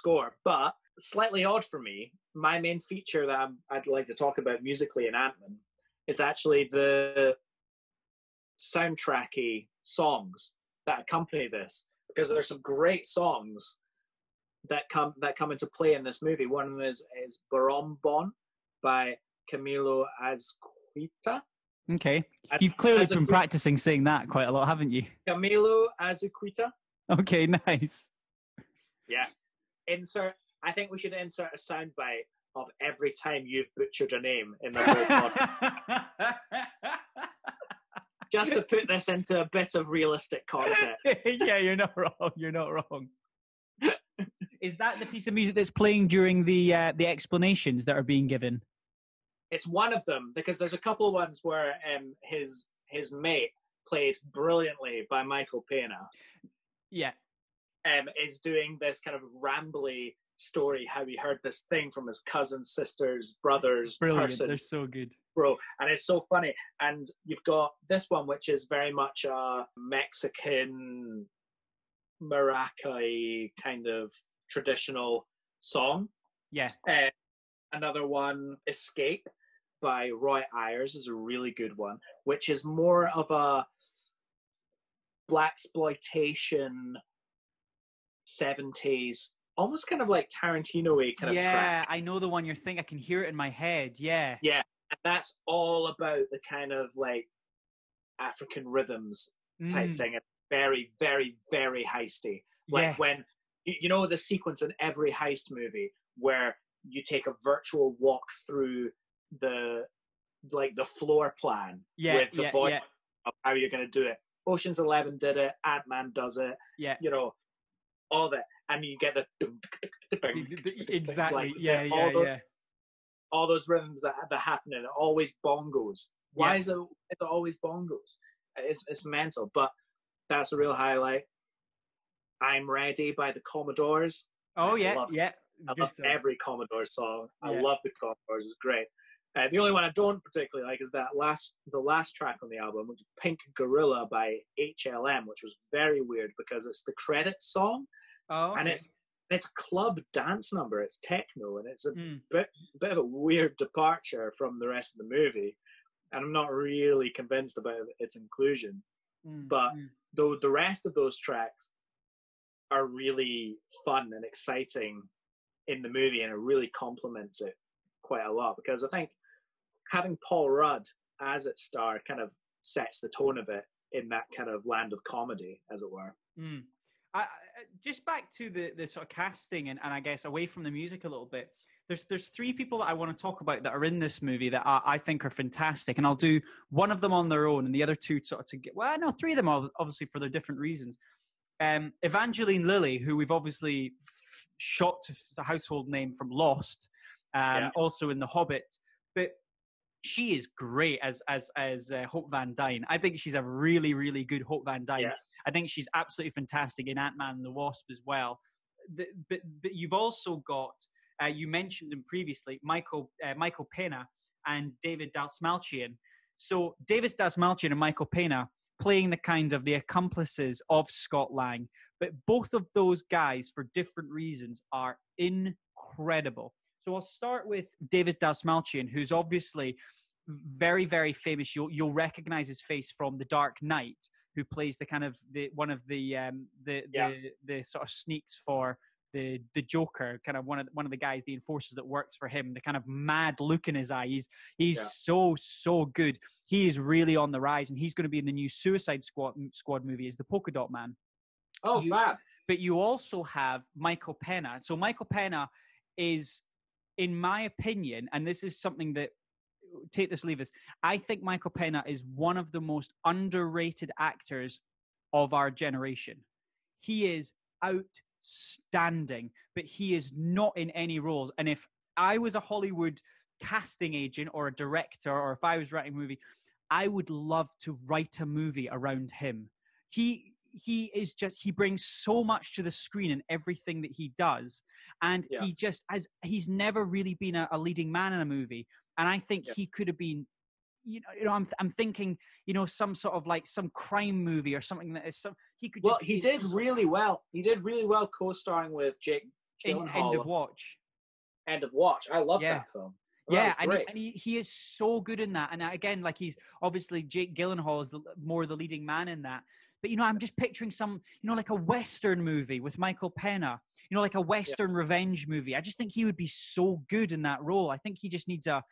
S2: score, but slightly odd for me. My main feature that I'm, I'd like to talk about musically in Ant-Man is actually the soundtracky songs that accompany this, because there's some great songs that come that come into play in this movie. One of them is is Borombon by Camilo Azquita.
S1: okay. You've clearly been practicing saying that quite a lot, haven't you?
S2: Camilo Azuquita.
S1: Okay, (laughs) nice.
S2: Yeah. Insert. I think we should insert a soundbite of every time you've butchered a name in the whole podcast, (laughs) just to put this into a bit of realistic context. (laughs)
S1: yeah, you're not wrong. You're not wrong. (laughs) Is that the piece of music that's playing during the uh, the explanations that are being given?
S2: It's one of them because there's a couple of ones where um, his his mate, played brilliantly by Michael Pena,
S1: Yeah.
S2: Um, is doing this kind of rambly story how he heard this thing from his cousins, sisters, brothers,
S1: Brilliant.
S2: person
S1: They're so good.
S2: bro and it's so funny and you've got this one which is very much a mexican maraca kind of traditional song
S1: Yeah.
S2: uh, another one escape by roy ayers is a really good one which is more of a black exploitation 70s almost kind of like tarantino-y kind of
S1: yeah, I know the one you're thinking. I can hear it in my head. Yeah.
S2: Yeah, and that's all about the kind of like African rhythms type
S1: Mm,
S2: thing. Very, very, very heisty. Like
S1: yes.
S2: when you, you know the sequence in every heist movie where you take a virtual walk through the like the floor plan
S1: yeah,
S2: with the
S1: yeah,
S2: voice
S1: yeah,
S2: of how you're going to do it. Ocean's Eleven did it. Ant Man does it.
S1: yeah.
S2: You know, all that, and you get the
S1: Exactly.
S2: like,
S1: yeah,
S2: all
S1: yeah,
S2: the-
S1: yeah.
S2: all those rhythms that, that happen and always bongos. Why
S1: Yeah.
S2: is it it's always bongos? It's it's mental, but that's a real highlight. I'm ready by the Commodores.
S1: Oh
S2: I
S1: yeah,
S2: love-
S1: yeah.
S2: I love every Commodore song. I
S1: Yeah.
S2: love the Commodores. It's great. Uh, the only one I don't particularly like is that last the last track on the album, which is Pink Gorilla by HLM, which was very weird because it's the credit song
S1: Oh,
S2: and it's it's a club dance number. It's techno and it's a
S1: Mm.
S2: bit bit of a weird departure from the rest of the movie, and I'm not really convinced about its inclusion.
S1: Mm,
S2: but-
S1: mm.
S2: Though the rest of those tracks are really fun and exciting in the movie, and it really complements it quite a lot because I think having Paul Rudd as its star kind of sets the tone of it in that kind of land of comedy, as it were.
S1: Mm. I, I, just back to the, the sort of casting and, and I guess away from the music a little bit. There's there's three people that I want to talk about that are in this movie that I, I think are fantastic, and I'll do one of them on their own and the other two sort of to get. Well, no, three of them are obviously for their different reasons. Um, Evangeline Lilly, who we've obviously shot to a household name from Lost, um,
S2: Yeah.
S1: also in The Hobbit, but she is great as as as uh, Hope Van Dyne. I think she's a really really good Hope Van Dyne.
S2: Yeah.
S1: I think she's absolutely fantastic in Ant Man and the Wasp as well. The, but but you've also got uh, you mentioned them previously, Michael uh, Michael Pena and David Dastmalchian. So David Dastmalchian and Michael Pena playing the kind of the accomplices of Scott Lang, but both of those guys for different reasons are incredible. So I'll start with David Dastmalchian, who's obviously very very famous. You'll you'll recognize his face from The Dark Knight who plays the kind of the one of the um the
S2: Yeah.
S1: the, the sort of sneaks for the the Joker, kind of one of the, one of the guys, the enforcers that works for him. The kind of mad look in his eye. He's he's
S2: Yeah.
S1: so so good. He is really on the rise, and he's going to be in the new Suicide Squad Squad movie as the Polka Dot Man.
S2: Oh,
S1: You-
S2: fab!
S1: but you also have Michael Pena. So Michael Pena is, in my opinion, and this is something that take this, leave this. I think Michael Pena is one of the most underrated actors of our generation. He is outstanding, but he is not in any roles. And if I was a Hollywood casting agent or a director, or if I was writing a movie, I would love to write a movie around him. He he is just he brings so much to the screen in everything that he does and yeah. he just has he's never really been a, a, leading man in a movie and i think yeah. he could have been you know, you know I'm, I'm thinking you know some sort of like some crime movie or something that is some he could
S2: well he did really well he did really well co-starring with jake
S1: in end of watch
S2: end of watch i love yeah. that film
S1: yeah, and, he, and he, he is so good in that. And again, like he's obviously Jake Gyllenhaal is the, more the leading man in that. But you know, I'm just picturing some, you know, like a Western movie with Michael Pena. You know, like a Western yeah. revenge movie. I just think he would be so good in that role. I think he just needs a,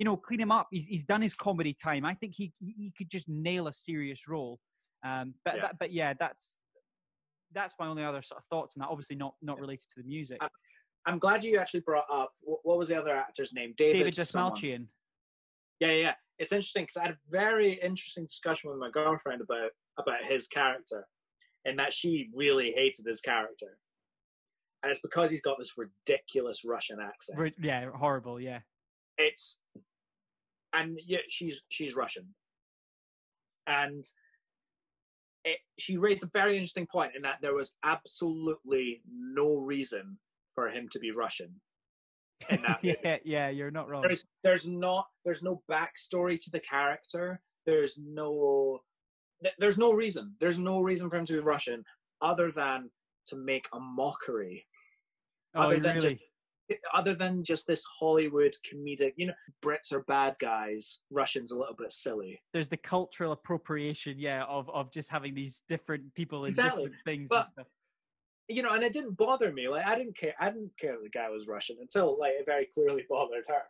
S1: you know, clean him up. He's he's done his comedy time. I think he he could just nail a serious role. Um, but yeah. That, but yeah, that's that's my only other sort of thoughts on that. Obviously, not not related to the music.
S2: I'm glad you actually brought up what was the other actor's name?
S1: David, David Dastmalchian.
S2: Yeah, yeah. It's interesting because I had a very interesting discussion with my girlfriend about about his character, and that she really hated his character, and it's because he's got this ridiculous Russian accent.
S1: Yeah, horrible. Yeah,
S2: it's and yeah, she's she's Russian, and it, she raised a very interesting point in that there was absolutely no reason for him to be Russian.
S1: In that (laughs) yeah, yeah, you're not wrong.
S2: There's there's not there's no backstory to the character. There's no there's no reason. There's no reason for him to be Russian other than to make a mockery.
S1: Oh, other than really?
S2: Just, other than just this Hollywood comedic, you know, Brits are bad guys, Russians a little bit silly.
S1: There's the cultural appropriation, yeah, of of just having these different people in exactly. different things but,
S2: You know, and it didn't bother me. Like I didn't care. I didn't care the guy was Russian until like it very clearly (laughs) bothered her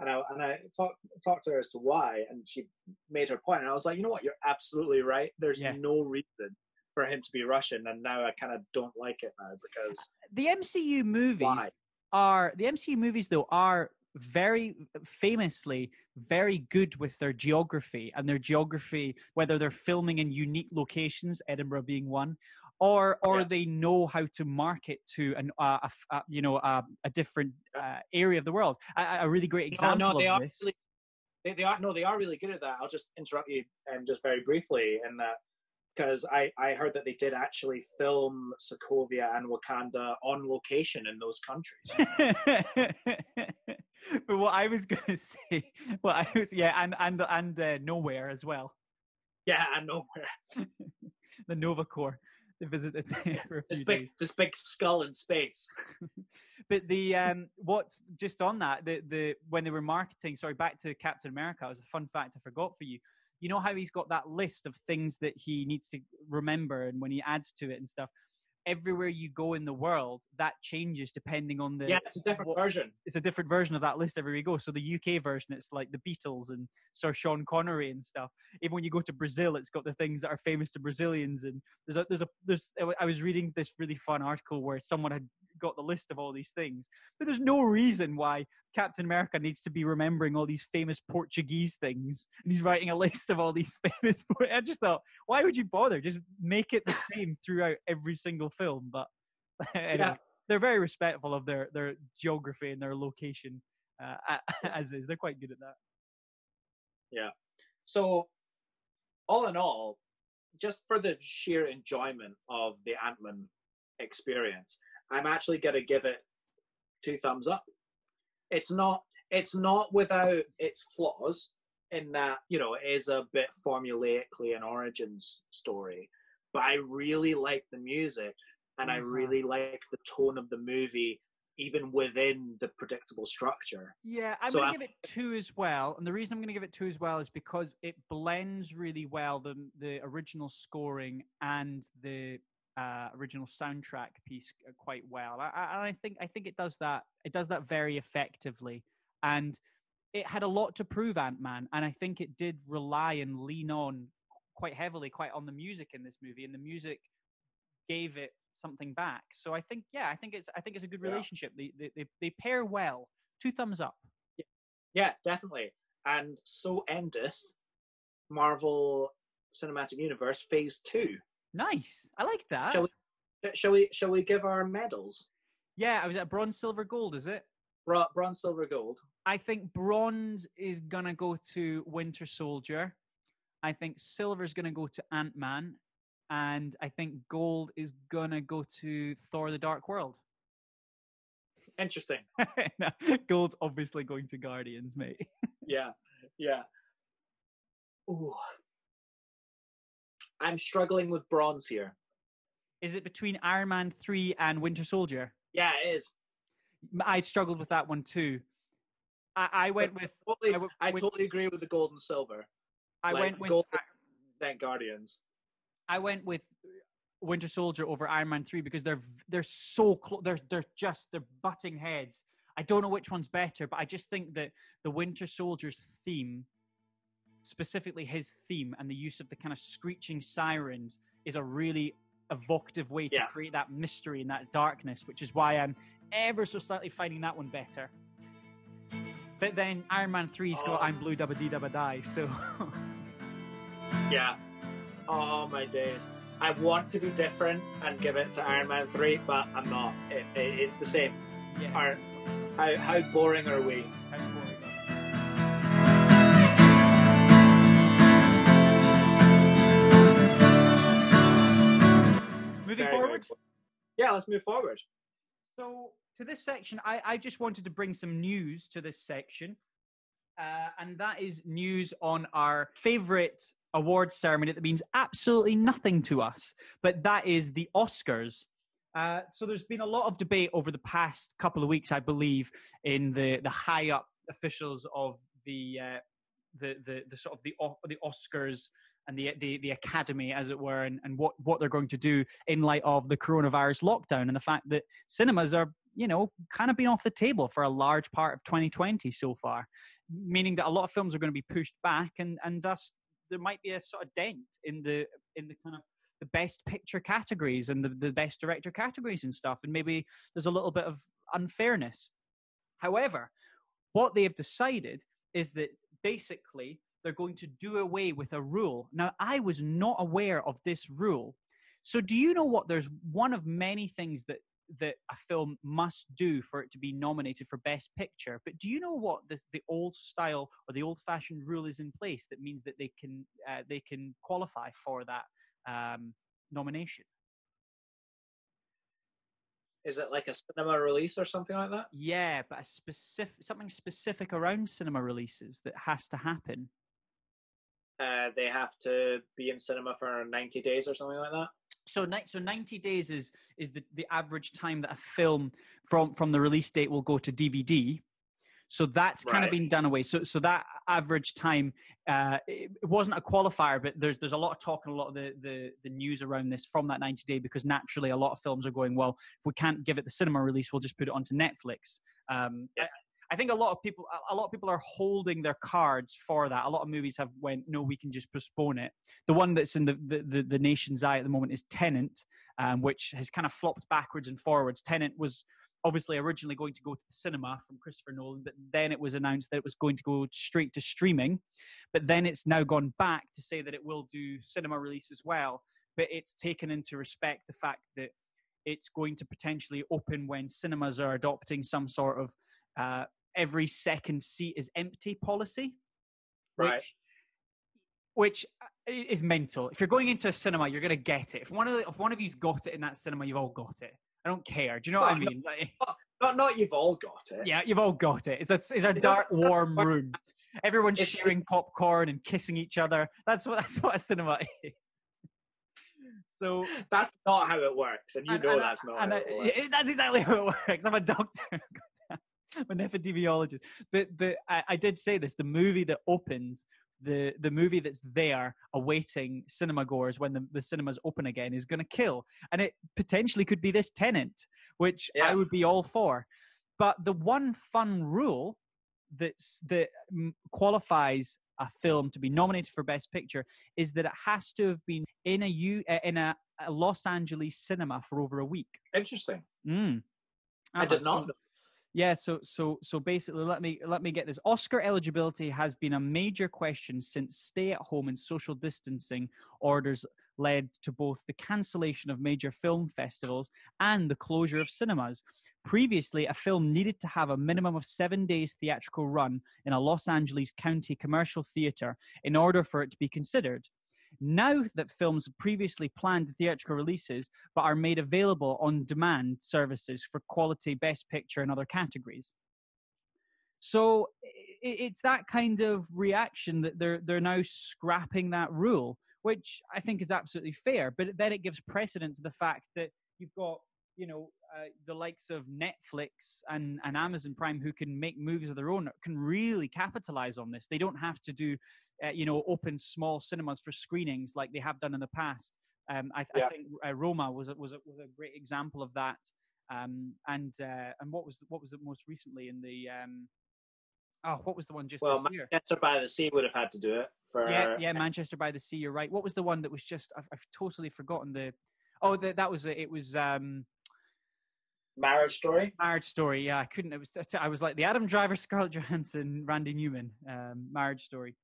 S2: and I and I talked talked to her as to why, and she made her point, and I was like, you know what, you're absolutely right. There's yeah. no reason for him to be Russian, and now I kind of don't like it now because uh,
S1: the MCU movies why? are the MCU movies though are very famously very good with their geography and their geography whether they're filming in unique locations edinburgh being one or or yeah. they know how to market to an uh, a, a, you know a, a different uh, area of the world. A, a really great example no, no,
S2: they
S1: of
S2: are
S1: this.
S2: Really, they, they are no, they are really good at that. I'll just interrupt you um, just very briefly in that because I, I heard that they did actually film Sokovia and Wakanda on location in those countries. (laughs)
S1: but what I was gonna (laughs) say, well, I was yeah, and and and uh, nowhere as well.
S2: Yeah, and nowhere. (laughs)
S1: the Nova Corps they visited there for a
S2: this
S1: few
S2: big,
S1: days.
S2: This big skull in space. (laughs)
S1: but the um, what's just on that the the when they were marketing, sorry, back to Captain America, it was a fun fact I forgot for you. You know how he's got that list of things that he needs to remember, and when he adds to it and stuff everywhere you go in the world, that changes depending on the.
S2: Yeah, it's a different what, version.
S1: It's a different version of that list everywhere you go. So the UK version, it's like the Beatles and Sir Sean Connery and stuff. Even when you go to Brazil, it's got the things that are famous to Brazilians. And there's a there's a there's. I was reading this really fun article where someone had got the list of all these things, but there's no reason why Captain America needs to be remembering all these famous Portuguese things, (laughs) and he's writing a list of all these (laughs) famous. I just thought, why would you bother? Just make it the same throughout every single film. But (laughs) anyway, yeah. they're very respectful of their their geography and their location uh, as is. They're quite good at that.
S2: Yeah. So, all in all, just for the sheer enjoyment of the Ant Man experience, I'm actually going to give it two thumbs up. It's not it's not without its flaws in that you know it is a bit formulaically an origins story, but I really like the music and mm-hmm. I really like the tone of the movie even within the predictable structure.
S1: Yeah, I'm so going to give it two as well. And the reason I'm going to give it two as well is because it blends really well the the original scoring and the uh, original soundtrack piece uh, quite well. I, I, I think I think it does that. It does that very effectively, and it had a lot to prove Ant Man, and I think it did rely and lean on quite heavily, quite on the music in this movie, and the music gave it something back. So I think, yeah, I think it's I think it's a good
S2: Yeah.
S1: relationship. They, they they they pair well. Two thumbs up.
S2: Yeah, definitely. And so endeth Marvel Cinematic Universe Phase Two.
S1: Nice. I like that.
S2: Shall we? Shall we? Shall we give our medals?
S1: Yeah, I was at bronze, silver, gold. Is it?
S2: Bra- bronze, silver, gold.
S1: I think bronze is gonna go to Winter Soldier. I think silver's gonna go to Ant Man, and I think gold is gonna go to Thor: The Dark World.
S2: Interesting. (laughs)
S1: no, gold's obviously going to Guardians, mate.
S2: Yeah, yeah. Ooh. I'm struggling with bronze here.
S1: Is it between Iron Man three and Winter Soldier?
S2: Yeah, it is.
S1: I struggled with that one too. I, I went with
S2: Totally,
S1: I went
S2: I
S1: with-
S2: totally agree with the gold and silver.
S1: I
S2: like,
S1: went with
S2: gold- Thank Guardians.
S1: I went with Winter Soldier over Iron Man three because they're they're so close. They're they're just they're butting heads. I don't know which one's better, but I just think that the Winter Soldier's theme, specifically his theme and the use of the kind of screeching sirens, is a really evocative way to
S2: Yeah.
S1: create that mystery and that darkness, which is why I'm ever so slightly finding that one better. But then Iron Man 3's got
S2: Oh.
S1: I'm Blue Dabba Dee Dabba Die, so (laughs)
S2: Yeah. Oh my days. I want to be different and give it to Iron Man 3, but I'm not. It, it, it's the same.
S1: yeah.
S2: How, how boring are we?
S1: Moving
S2: Very, very
S1: forward.
S2: boring. Yeah, let's move forward.
S1: So to this section, I, I just wanted to bring some news to this section, uh, and that is news on our favorite awards ceremony that means absolutely nothing to us, but that is the Oscars. Uh, so there's been a lot of debate over the past couple of weeks, I believe, in the the high up officials of the uh, the, the the sort of the the Oscars and the the, the academy, as it were, and, and what what they're going to do in light of the coronavirus lockdown and the fact that cinemas are you know kind of been off the table for a large part of 2020 so far, meaning that a lot of films are going to be pushed back, and and thus there might be a sort of dent in the in the kind of the best picture categories and the, the best director categories and stuff and maybe there's a little bit of unfairness. However what they have decided is that basically they're going to do away with a rule. Now i was not aware of this rule. So do you know what? There's one of many things that that a film must do for it to be nominated for best picture. But do you know what this the old style or the old fashioned rule is in place that means that they can uh, they can qualify for that um, nomination?
S2: Is it like a cinema release or something like that?
S1: yeah but a specific something specific around cinema releases that has to happen
S2: Uh, they have to be in cinema for 90 days or something like that.
S1: so so 90 days is is the, the average time that a film from from the release date will go to dvd so that's kind of been done away so so that average time uh it, it wasn't a qualifier but there's there's a lot of talk and a lot of the, the the news around this from that 90 day because naturally a lot of films are going well if we can't give it the cinema release we'll just put it onto netflix um
S2: Yeah.
S1: I think a lot of people, a- lot of people are holding their cards for that. A lot of movies have went, no, we can just postpone it. The one that's in the the, the, the nation's eye at the moment is Tenet, um, which has kind of flopped backwards and forwards. Tenet was obviously originally going to go to the cinema from Christopher Nolan, but then it was announced that it was going to go straight to streaming. But then it's now gone back to say that it will do cinema release as well. But it's taken into respect the fact that it's going to potentially open when cinemas are adopting some sort of uh, every second seat is empty policy,
S2: Right.
S1: which which uh, is mental. If you're going into a cinema, you're gonna get it. If one of the, if one of you's got it in that cinema, you've all got it. I don't care. Do you know what I mean? Like, (laughs)
S2: Not, not you've all got it.
S1: yeah, you've all got it. It's a it's a
S2: It
S1: dark, (laughs) warm room. Everyone's
S2: It's-
S1: sharing popcorn and kissing each other. That's what that's what a cinema (laughs) is. So
S2: That's not how it works, and you
S1: and-
S2: know
S1: and I-
S2: that's not
S1: and
S2: how
S1: I-
S2: it works.
S1: that's exactly how it works. I'm a doctor. I'm (laughs) an epidemiologist. But but I, I did say this: the movie that opens, the the movie that's there awaiting cinema goers when the, the cinemas open again is going to kill, and it potentially could be this Tenet, which I would be all for. But the one fun rule that's that mm, qualifies a film to be nominated for best picture is that it has to have been in a U uh, in a a Los Angeles cinema for over a week.
S2: Interesting.
S1: Mm.
S2: I did not.
S1: Yeah, so so so basically, let me let me get this. Oscar eligibility has been a major question since stay-at-home and social distancing orders led to both the cancellation of major film festivals and the closure of cinemas. Previously, a film needed to have a minimum of seven days theatrical run in a Los Angeles County commercial theater in order for it to be considered. Now that films previously planned theatrical releases but are made available on demand services for quality, best picture, and other categories. So it's that kind of reaction that they're they're now scrapping that rule, which I think is absolutely fair. But then it gives precedent to the fact that you've got you know uh, the likes of Netflix and, and Amazon Prime who can make movies of their own can really capitalize on this. They don't have to do uh, you know open small cinemas for screenings like they have done in the past. Um, I,
S2: Yeah.
S1: I think uh, Roma was a, was a, was a great example of that. Um, and uh, and what was what was it most recently in the um, oh what was the one just
S2: Well,
S1: this year?
S2: Manchester by the Sea would have had to do it for.
S1: Yeah, yeah, Manchester by the Sea. You're right. What was the one that was just? I've, I've totally forgotten the. Oh, the, that was it. It was um,
S2: Marriage Story.
S1: Marriage Story. Yeah, I couldn't. It was. I was like the Adam Driver, (laughs) Scarlett Johansson, Randy Newman. Um, Marriage Story.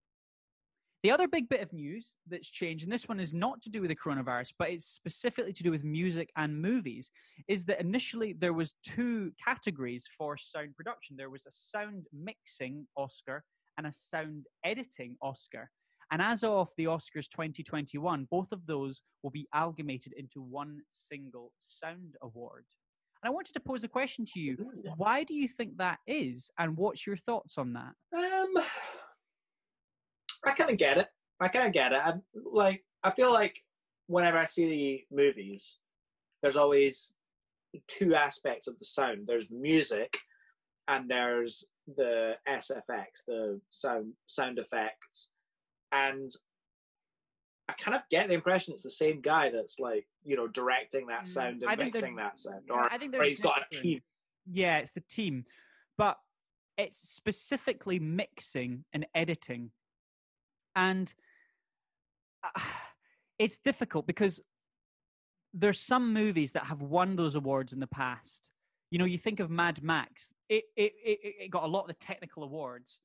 S1: The other big bit of news that's changed, and this one is not to do with the coronavirus, but it's specifically to do with music and movies, is that initially there was two categories for sound production. There was a sound mixing Oscar and a sound editing Oscar. And as of the Oscars 2021, both of those will be amalgamated into one single sound award. And I wanted to pose a question to you. Why do you think that is? And what's your thoughts on that?
S2: Um, I kind of get it. I kind of get it. I, like, I feel like whenever I see the movies, there's always two aspects of the sound. There's the music, and there's the SFX, the sound sound effects, and I kind of get the impression it's the same guy that's like you know directing that
S1: Mm,
S2: sound and mixing that sound, or,
S1: I think
S2: or he's got a team.
S1: Yeah, it's the team. But it's specifically mixing and editing. And uh, it's difficult because there's some movies that have won those awards in the past. You know, you think of Mad Max, it, it, it, it got a lot of the technical awards.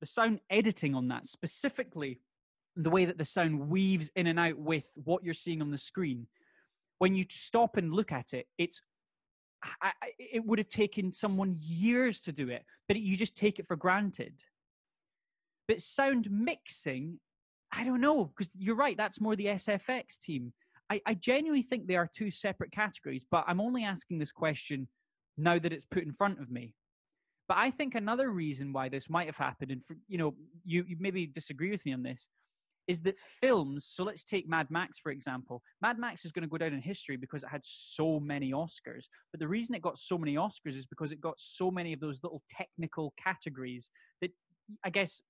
S1: The sound editing on that, specifically the way that the sound weaves in and out with what you're seeing on the screen, when you stop and look at it, it's I, it would have taken someone years to do it, but you just take it for granted. But sound mixing, I don't know, because you're right, that's more the SFX team. I, I genuinely think they are two separate categories, but I'm only asking this question now that it's put in front of me. But I think another reason why this might have happened, and for, you know, you, you maybe disagree with me on this, is that films. So let's take Mad Max for example. Mad Max is going to go down in history because it had so many Oscars. But the reason it got so many Oscars is because it got so many of those little technical categories that I guess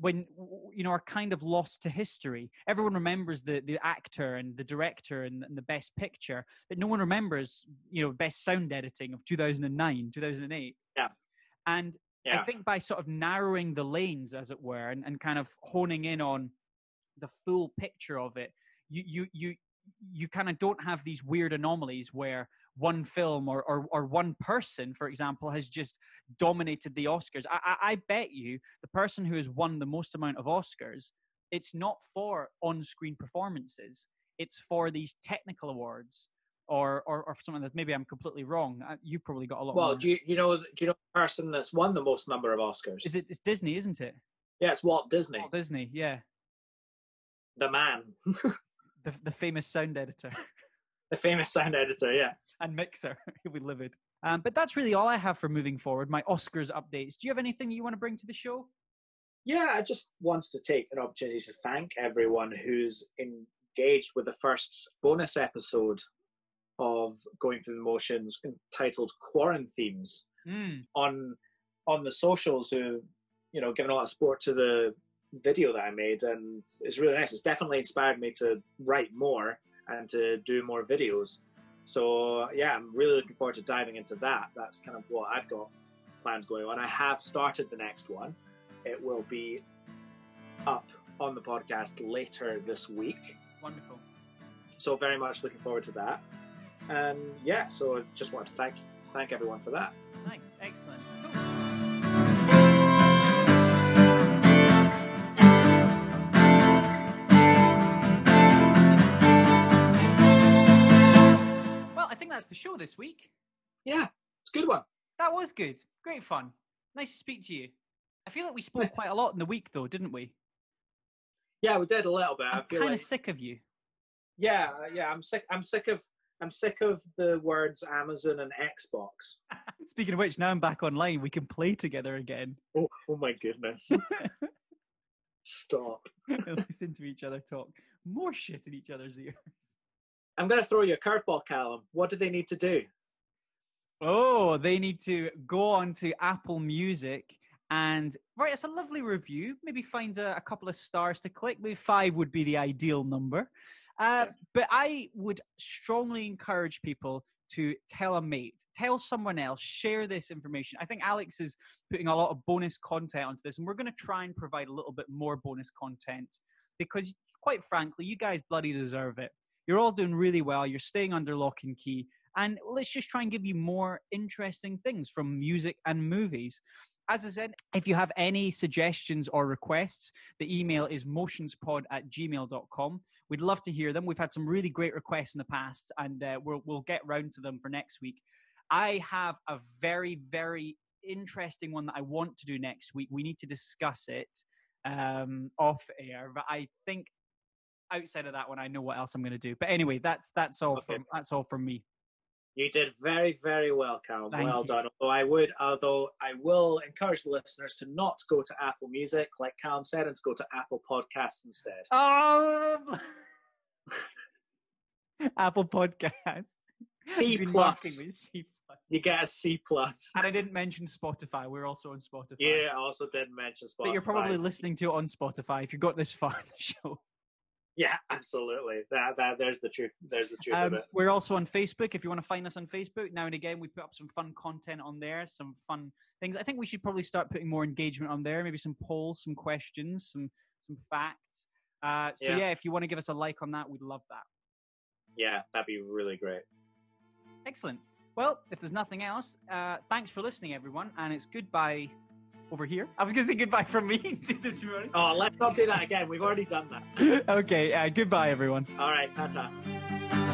S1: when you know are kind of lost to history. Everyone remembers the the actor and the director and, and the best picture, but no one remembers you know best sound editing of 2009, 2008.
S2: Yeah.
S1: And I think by sort of narrowing the lanes, as it were, and, and kind of honing in on the full picture of it, you you you you kind of don't have these weird anomalies where one film or, or or one person, for example, has just dominated the Oscars. I, I I bet you the person who has won the most amount of Oscars, it's not for on-screen performances. It's for these technical awards. Or, or, or something that maybe I'm completely wrong. Uh, You probably got a lot.
S2: Well,
S1: more.
S2: do you, you know do you know the person that's won the most number of Oscars?
S1: Is it? It's Disney, isn't it?
S2: Yeah, it's Walt Disney,
S1: Walt Disney, yeah,
S2: the man,
S1: the the famous sound editor
S2: the famous sound editor. Yeah.
S1: and mixer. (laughs) we livid. Um, but that's really all I have for moving forward. My Oscars updates. Do you have anything you want to bring to the show?
S2: Yeah, I just want to take an opportunity to thank everyone who's engaged with the first bonus episode of Going Through the Motions entitled Quarantine Themes
S1: Mm.
S2: on on the socials who you know given a lot of support to the video that I made and it's really nice. It's definitely inspired me to write more and to do more videos. So yeah, I'm really looking forward to diving into that. That's kind of what I've got plans going on. I have started the next one. It will be up on the podcast later this week.
S1: Wonderful.
S2: so very much looking forward to that. And yeah, so I just wanted to thank thank everyone for that.
S1: Nice, excellent. Cool.
S2: Yeah, it's a good one.
S1: That was good. Great fun. Nice to speak to you. I feel like we spoke quite a lot in the week, though, didn't we?
S2: Yeah, we did a little bit.
S1: I'm kind
S2: like
S1: of sick of you.
S2: yeah, yeah. I'm sick. I'm sick of. I'm sick of the words Amazon and Xbox. (laughs)
S1: Speaking of which, now I'm back online. We can play together again.
S2: Oh, oh my goodness! (laughs) Stop. (laughs)
S1: Listen to each other talk. More shit in each other's ear.
S2: I'm going to throw you a curveball, Callum. What do they need to do?
S1: Oh, they need to go on to Apple Music and write us a lovely review. Maybe find a, a couple of stars to click. Maybe five would be the ideal number. Uh, but I would strongly encourage people to tell a mate, tell someone else, share this information. I think Alex is putting a lot of bonus content onto this, and we're going to try and provide a little bit more bonus content because, quite frankly, you guys bloody deserve it. You're all doing really well. You're staying under lock and key. And let's just try and give you more interesting things from music and movies. As I said, if you have any suggestions or requests, the email is motionspod at gmail.com. We'd love to hear them. We've had some really great requests in the past, and uh, we'll, we'll get round to them for next week. I have a very, very interesting one that I want to do next week. We need to discuss it um, off air, but I think outside of that one, I know what else I'm going to do. But anyway, that's that's all
S2: Okay.
S1: from that's all from me.
S2: You did very, very well, Callum.
S1: Thank
S2: well
S1: you.
S2: done. Although I would, although I will encourage the listeners to not go to Apple Music, like Callum said, and to go to Apple Podcasts instead.
S1: Oh, (laughs) Apple Podcast. (laughs)
S2: C plus.
S1: C plus.
S2: You get a C plus.
S1: And I didn't mention Spotify. We're also on Spotify.
S2: Yeah, I also didn't mention Spotify.
S1: But you're probably listening to it on Spotify if you got this far in the show.
S2: Yeah, (laughs) absolutely. That, that there's the truth. There's the truth of
S1: Um,
S2: it.
S1: we're also on Facebook. If you want to find us on Facebook, now and again, we put up some fun content on there, some fun things. I think we should probably start putting more engagement on there. Maybe some polls, some questions, some some facts. Uh, so
S2: Yeah.
S1: yeah, if you want to give us a like on that, we'd love that.
S2: Yeah, that'd be really great.
S1: Excellent. Well, if there's nothing else, uh, thanks for listening, everyone, and it's goodbye over here. I was going to say goodbye from me. (laughs) to be honest.
S2: Oh, let's not do that again. We've already done that. (laughs)
S1: okay, uh, goodbye, everyone.
S2: All right, ta ta.